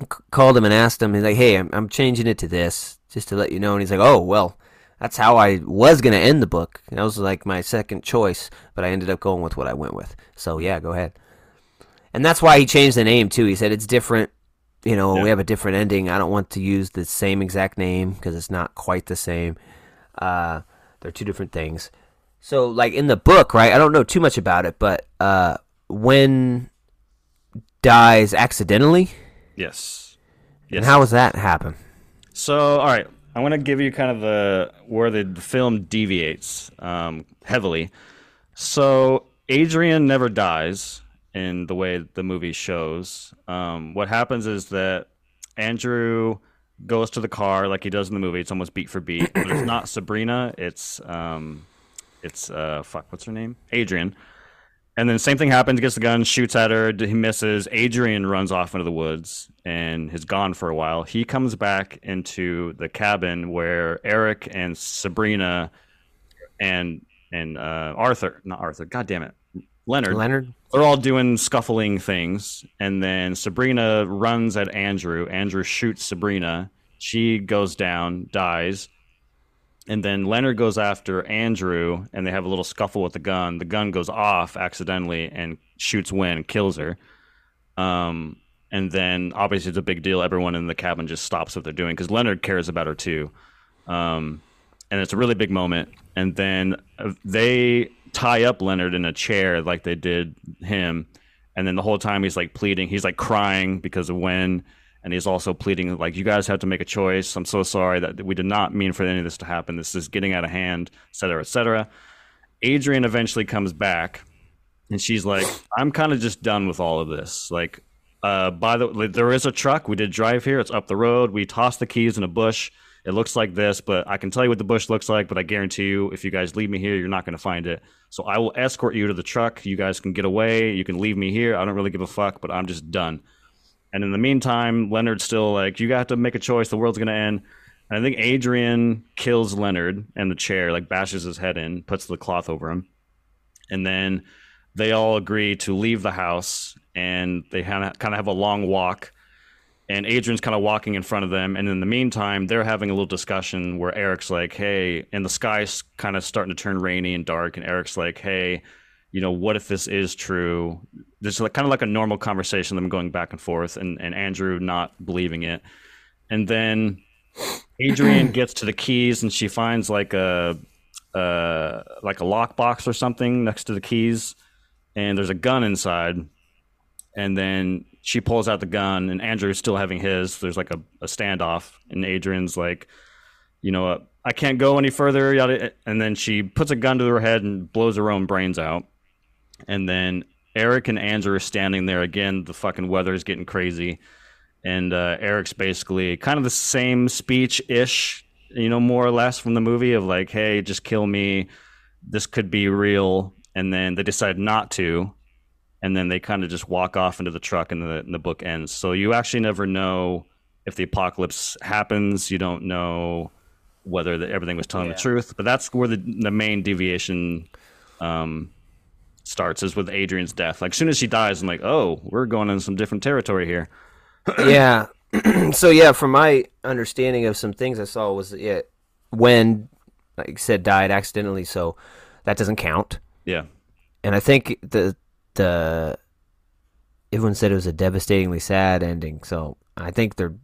C- called him and asked him. He's like, "Hey, I'm I'm changing it to this, just to let you know." And he's like, "Oh, well, that's how I was gonna end the book. That was like my second choice, but I ended up going with what I went with. So yeah, go ahead." And that's why he changed the name too. He said it's different. You know, Yeah. we have a different ending. I don't want to use the same exact name because it's not quite the same. Uh, they're two different things. So, like in the book, right? I don't know too much about it, but uh, Wen dies accidentally, Yes. and how does that happen? So, all right, I want to give you kind of the where the, the film deviates um, heavily. So, Adriane never dies in the way the movie shows. Um, what happens is that Andrew goes to the car like he does in the movie. It's almost beat for beat, but it's not [CLEARS THROAT] Sabrina. It's um, it's uh, fuck, what's her name? Adriane. And then same thing happens. He gets the gun, shoots at her. He misses. Adriane runs off into the woods and is gone for a while. He comes back into the cabin where Eric and Sabrina and and uh, Arthur, not Arthur, god damn it, Leonard, Leonard? They're all doing scuffling things. And then Sabrina runs at Andrew. Andrew shoots Sabrina. She goes down, dies. And then Leonard goes after Andrew, and they have a little scuffle with the gun. The gun goes off accidentally and shoots Wen, kills her. Um, and then obviously it's a big deal. Everyone in the cabin just stops what they're doing because Leonard cares about her too. Um, and it's a really big moment. And then uh, they tie up Leonard in a chair like they did him. And then the whole time he's like pleading, he's like crying because of Wen, and he's also pleading like, "You guys have to make a choice. I'm so sorry that we did not mean for any of this to happen. This is getting out of hand, et cetera, et cetera." Adriane eventually comes back, and she's like, "I'm kind of just done with all of this. Like, uh, by the like, there is a truck. We did drive here. It's up the road. We tossed the keys in a bush. It looks like this, but I can tell you what the bush looks like. But I guarantee you, if you guys leave me here, you're not going to find it. So I will escort you to the truck. You guys can get away. You can leave me here. I don't really give a fuck, but I'm just done." And in the meantime, Leonard's still like, "You got to make a choice. The world's going to end." And I think Adriane kills Leonard and the chair, like bashes his head in, puts the cloth over him, and then they all agree to leave the house and they kind of kind of have a long walk and Adriane's kind of walking in front of them. And in the meantime, they're having a little discussion where Eric's like, "Hey," and the sky's kind of starting to turn rainy and dark, and Eric's like, "Hey." You know, what if this is true? There's like, kind of like a normal conversation, them going back and forth, and, and Andrew not believing it. And then Adriane [CLEARS THROAT] gets to the keys and she finds like a uh, like a lockbox or something next to the keys, and there's a gun inside. And then she pulls out the gun, and Andrew's still having his. There's like a, a standoff, and Adriane's like, you know, I can't go any further. Yada. And then she puts a gun to her head and blows her own brains out. And then Eric and Andrew are standing there again. The fucking weather is getting crazy and uh, Eric's basically kind of the same speech ish, you know, more or less from the movie of like, hey, just kill me. This could be real. And then they decide not to. And then they kind of just walk off into the truck and the, and the book ends. So you actually never know if the apocalypse happens. You don't know whether the, everything was telling Yeah. the truth. But that's where the, the main deviation um, starts is with Adriane's death. Like, as soon as she dies, I'm like, oh, we're going in some different territory here. [CLEARS THROAT] yeah. [CLEARS THROAT] so yeah, from my understanding of some things I saw was yeah, Wen like I said died accidentally, so that doesn't count. Yeah. And I think the the everyone said it was a devastatingly sad ending. So I think they're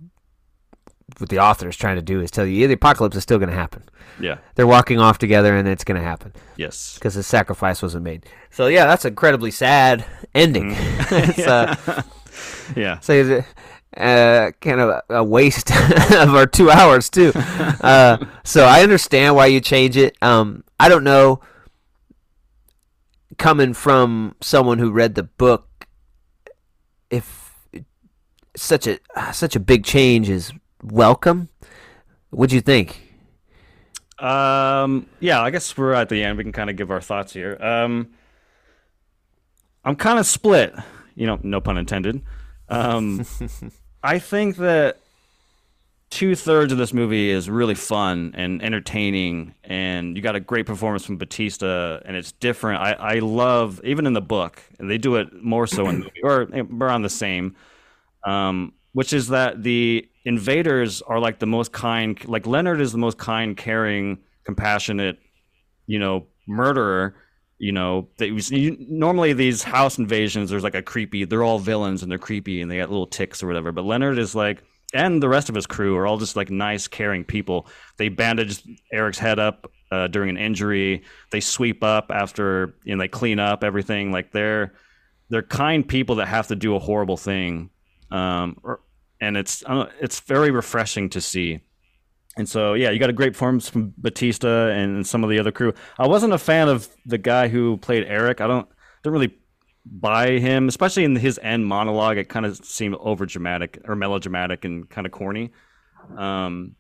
what the author is trying to do is tell you yeah, the apocalypse is still going to happen. Yeah. They're walking off together, and it's going to happen Yes. because the sacrifice wasn't made. So yeah, that's an incredibly sad ending. [LAUGHS] [LAUGHS] it's uh, Yeah. so it's, uh, kind of a, a waste [LAUGHS] of our two hours too. Uh, so I understand why you change it. Um, I don't know. Coming from someone who read the book, if such a such a big change is welcome, what do you think? Um. Yeah. I guess we're at the end. We can kind of give our thoughts here. Um. I'm kind of split. You know, no pun intended. Um. [LAUGHS] I think that two thirds of this movie is really fun and entertaining, and you got a great performance from Batista, and it's different. I, I love even in the book, and they do it more so in the movie, or around the same. Um, which is that the invaders are like the most kind, like Leonard is the most kind, caring, compassionate, you know, murderer. You know, that you, normally these house invasions, there's like a creepy. They're all villains and they're creepy and they got little ticks or whatever. But Leonard is like, and the rest of his crew are all just like nice, caring people. They bandage Eric's head up uh, during an injury. They sweep up after, you know, they clean up everything. Like they're they're kind people that have to do a horrible thing, um, or, and it's uh, it's very refreshing to see. And so, yeah, you got a great performance from Batista and some of the other crew. I wasn't a fan of the guy who played Eric. I don't don't really buy him, especially in his end monologue. It kind of seemed over dramatic or melodramatic and kind of corny. Um,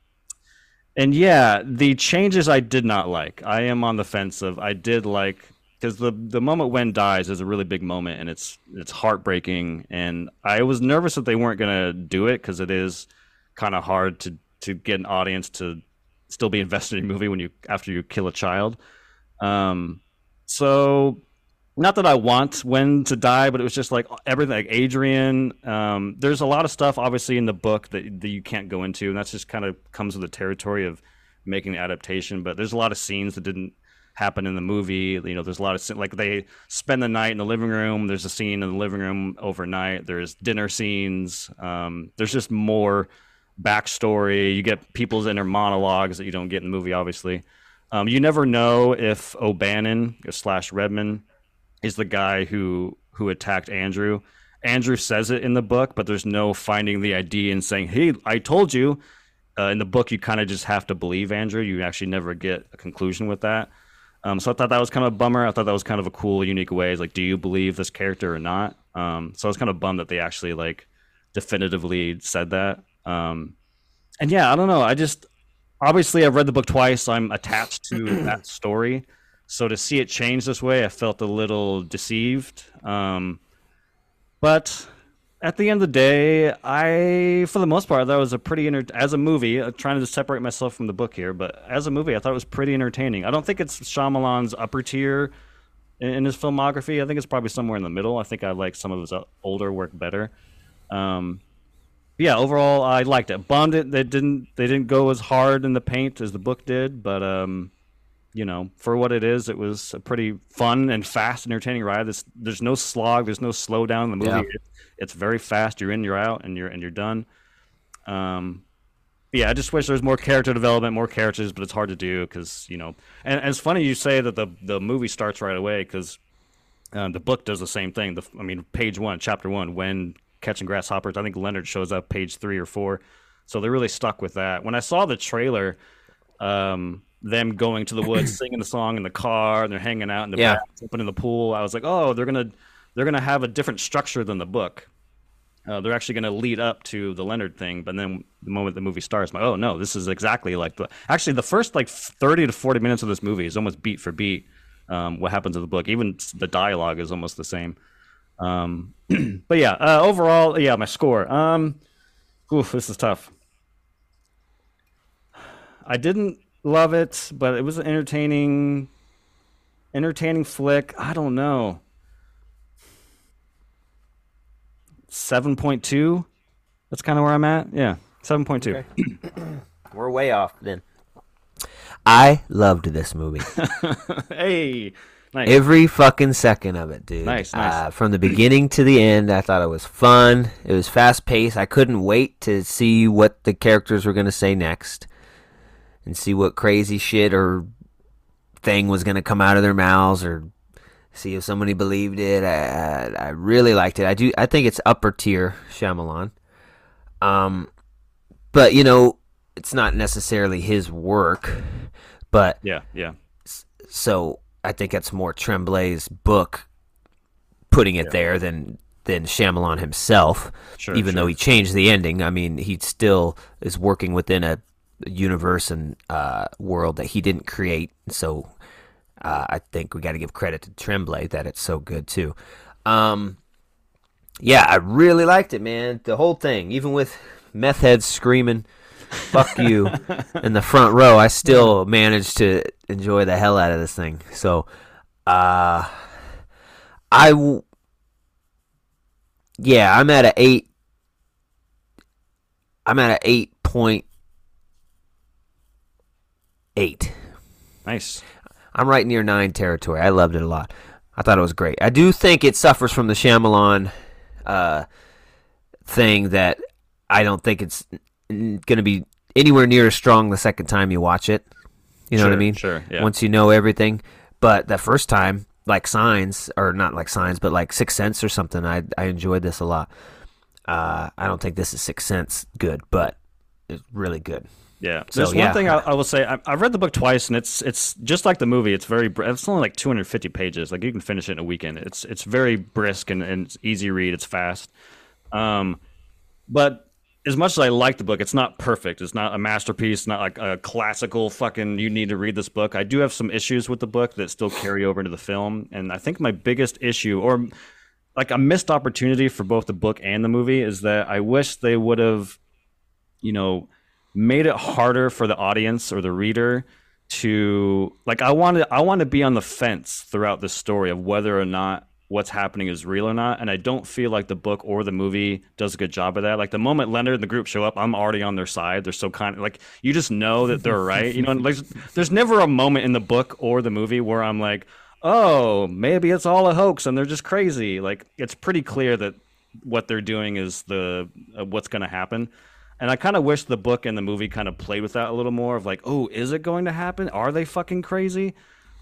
and yeah, the changes I did not like. I am on the fence of I did like because the the moment Wen dies is a really big moment and it's it's heartbreaking. And I was nervous that they weren't gonna do it because it is kind of hard to to get an audience to still be [LAUGHS] invested in a movie when you after you kill a child. Um, so not that I want Wen to die, but it was just like everything, like Adriane. Um, there's a lot of stuff, obviously, in the book that, that you can't go into, and that's just kind of comes with the territory of making the adaptation. But there's a lot of scenes that didn't happen in the movie. You know, there's a lot of like they spend the night in the living room. There's a scene in the living room overnight. There's dinner scenes. Um, there's just more backstory. You get people's inner monologues that you don't get in the movie, obviously. Um, you never know if O'Bannon slash Redmond is the guy who who attacked Andrew. Andrew says it in the book, but there's no finding the ID and saying, "Hey, I told you." Uh, in the book, you kind of just have to believe Andrew. You actually never get a conclusion with that. Um, so I thought that was kind of a bummer. I thought that was kind of a cool, unique way. It's like, do you believe this character or not? Um, so I was kind of bummed that they actually like definitively said that. Um, and yeah, I don't know. I just obviously I've read the book twice. I'm attached to that story. So to see it change this way, I felt a little deceived. Um, but at the end of the day, I, for the most part, that was a pretty as a movie. uh, trying to separate myself from the book here, but as a movie, I thought it was pretty entertaining. I don't think it's Shyamalan's upper tier in, in his filmography. I think it's probably somewhere in the middle. I think I like some of his uh, older work better. Um, yeah, overall I liked it. Bummed it they didn't they didn't go as hard in the paint as the book did, but um, you know, for what it is, it was a pretty fun and fast, entertaining ride. There's there's no slog, there's no slowdown in the movie. Yeah. It, it's very fast. You're in, you're out, and you're and you're done. Um, yeah, I just wish there was more character development, more characters, but it's hard to do because you know. And, and it's funny you say that the the movie starts right away because um, the book does the same thing. The, I mean, page one, chapter one, Wen catching grasshoppers. I think Leonard shows up page three or four, so they're really stuck with that. When I saw the trailer, um, them going to the woods, [CLEARS THROAT] singing the song in the car, and they're hanging out in the Yeah. back, jumping in the pool. I was like, oh, they're gonna they're gonna have a different structure than the book. Uh, they're actually going to lead up to the Leonard thing, but then the moment the movie starts, I'm like, oh no, this is exactly like the. Actually, the first like 30 to 40 minutes of this movie is almost beat for beat um, what happens in the book. Even the dialogue is almost the same. Um, [CLEARS THROAT] but yeah, uh, overall, yeah, my score. Um, oof, this is tough. I didn't love it, but it was an entertaining, entertaining flick. I don't know. Seven point two. That's kind of where I'm at. Yeah, seven point two. [CLEARS THROAT] We're way off then. I loved this movie. [LAUGHS] hey, nice. Every fucking second of it, dude. Nice, nice. Uh, from the beginning to the end, I thought it was fun. It was fast paced. I couldn't wait to see what the characters were going to say next and see what crazy shit or thing was going to come out of their mouths or see if somebody believed it. I, I, I really liked it. I do. I think it's upper tier Shyamalan. Um, but you know, it's not necessarily his work, but yeah, yeah, so I think that's more Tremblay's book putting it there than than Shyamalan himself. Sure, even sure. though he changed the ending, I mean, he still is working within a universe and uh, world that he didn't create. So uh, I think we got to give credit to Tremblay that it's so good too. Um, yeah, I really liked it, man. The whole thing, even with meth heads screaming "fuck [LAUGHS] you" in the front row, I still managed to enjoy the hell out of this thing. So, uh, I, w- yeah, I'm at a eight. I'm at an eight point eight. nice. I'm right near nine territory. I loved it a lot. I thought it was great. I do think it suffers from the Shyamalan uh, thing that I don't think it's going to be anywhere near as strong the second time you watch it. You know what I mean? sure, yeah. Once you know everything, but the first time, like Signs, or not like Signs, but like Sixth Sense or something, I I enjoyed this a lot. Uh, I don't think this is Sixth Sense good, but it's really good. Yeah, So, there's one yeah. thing I, I will say. I, I've read the book twice, and it's it's just like the movie. It's very. It's only like 250 pages. Like you can finish it in a weekend. It's it's very brisk and, and it's easy read. It's fast. Um, but as much as I like the book, it's not perfect. It's not a masterpiece. Not like a classical fucking. You need to read this book. I do have some issues with the book that still carry over into the film, and I think my biggest issue, or like a missed opportunity for both the book and the movie, is that I wish they would have, you know made it harder for the audience or the reader to like I want to I want to be on the fence throughout the story of whether or not what's happening is real or not. And I don't feel like the book or the movie does a good job of that. Like the moment Leonard and the group show up I'm already on their side. They're so kind like you just know that they're right. You know there's never a moment in the book or the movie where I'm like oh maybe it's all a hoax and they're just crazy. Like it's pretty clear that what they're doing is the uh, what's going to happen and I kind of wish the book and the movie kind of played with that a little more of like, oh, is it going to happen? Are they fucking crazy?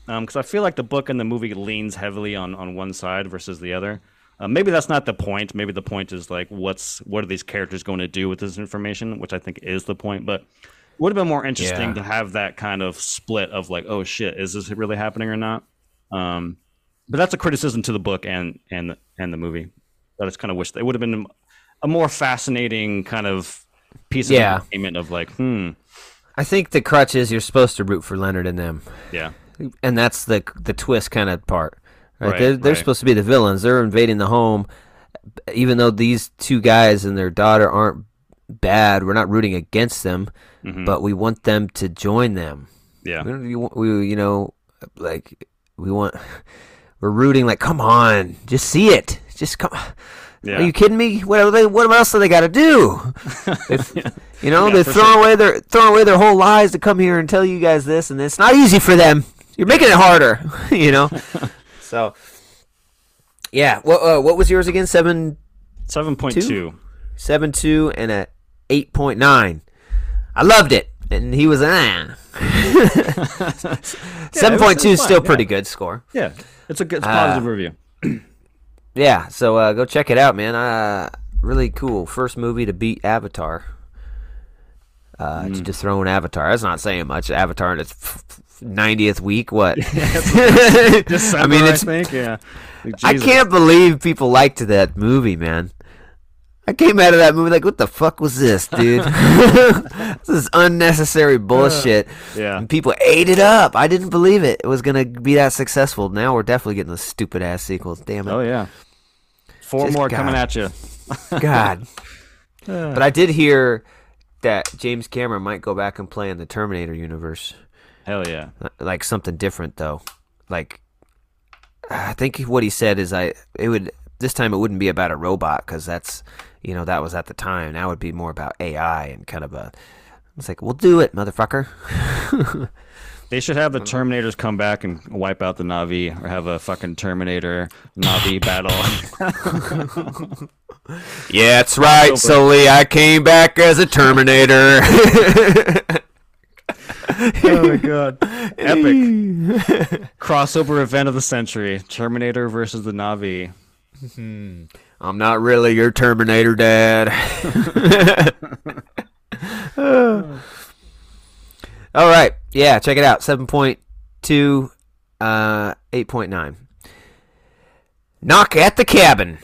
Because I feel like the book and the movie leans heavily on, on one side versus the other. Uh, maybe that's not the point. Maybe the point is like, what's what are these characters going to do with this information? Which I think is the point. But it would have been more interesting Yeah. to have that kind of split of like, oh shit, is this really happening or not? Um, but that's a criticism to the book and and and the movie. That I just kind of wish it would have been a more fascinating kind of piece of Yeah. entertainment of like, hmm, I think the crutch is you're supposed to root for Leonard and them. yeah, and that's the the twist kind of part. Right? Right, they're they're right. supposed to be the villains. They're invading the home, even though these two guys and their daughter aren't bad. We're not rooting against them, Mhm. but we want them to join them. yeah, We, we you know like we want [LAUGHS] we're rooting like come on, just see it, just come. Yeah. Are you kidding me? What they, what else do they got to do? [LAUGHS] If- You know, Yeah, they're throwing sure. away their throwing away their whole lives to come here and tell you guys this, and it's not easy for them. You're making it harder, [LAUGHS] you know. [LAUGHS] so, yeah. What uh, what was yours again? Seven Seven point two. seven two and a eight point nine. I loved it, and he was ah. Seven point two is still yeah. pretty good score. Yeah, it's a good, it's a Uh, positive review. [CLEARS THROAT] Yeah, so uh, go check it out, man. Uh, really cool. First movie to beat Avatar. Uh, Mm. Just throwing Avatar. That's not saying much. Avatar in its ninetieth week. What? [LAUGHS] [LAUGHS] December, I mean, it's. think, yeah. Like, I can't believe people liked that movie, man. I came out of that movie like, what the fuck was this, dude? [LAUGHS] [LAUGHS] this is unnecessary bullshit. Yeah. And people ate it up. I didn't believe it. It was gonna be that successful. Now we're definitely getting the stupid ass sequels. Damn it. Oh yeah. Four Just more God. coming at you. [LAUGHS] God. But I did hear that James Cameron might go back and play in the Terminator universe, Hell yeah. Uh, like something different though. Like, I think what he said is I it would this time it wouldn't be about a robot because that's you know that was at the time. Now it'd be more about AI and kind of a. It's like we'll do it, motherfucker. [LAUGHS] They should have the um, Terminators come back and wipe out the Na'vi, or have a fucking Terminator Na'vi [LAUGHS] battle. [LAUGHS] Yeah, that's right, Sully. I came back as a Terminator. oh my god! Epic crossover event of the century: Terminator versus the Na'vi. Mm-hmm. I'm not really your Terminator, Dad. [LAUGHS] All right. Yeah, check it out. 7.2, uh, 8.9. Knock at the cabin.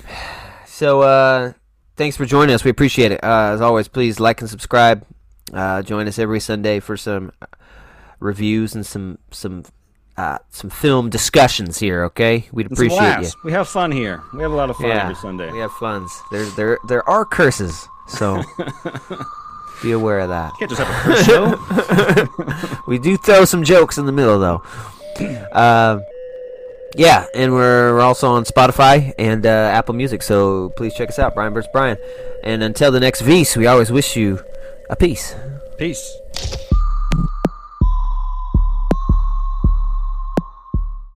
So, uh, thanks for joining us. We appreciate it. Uh, as always, please like and subscribe. Uh, join us every Sunday for some reviews and some some uh, some film discussions here. Okay, we'd appreciate you. We have fun here. We have a lot of fun every Sunday. We have funs. There, there, there are curses, so [LAUGHS] be aware of that. You can't just have a curse show. [LAUGHS] We do throw some jokes in the middle, though. Uh, yeah, and we're, we're also on Spotify and uh, Apple Music, so please check us out, Brian vs. Brian. And until the next Vs, we always wish you a peace. Peace.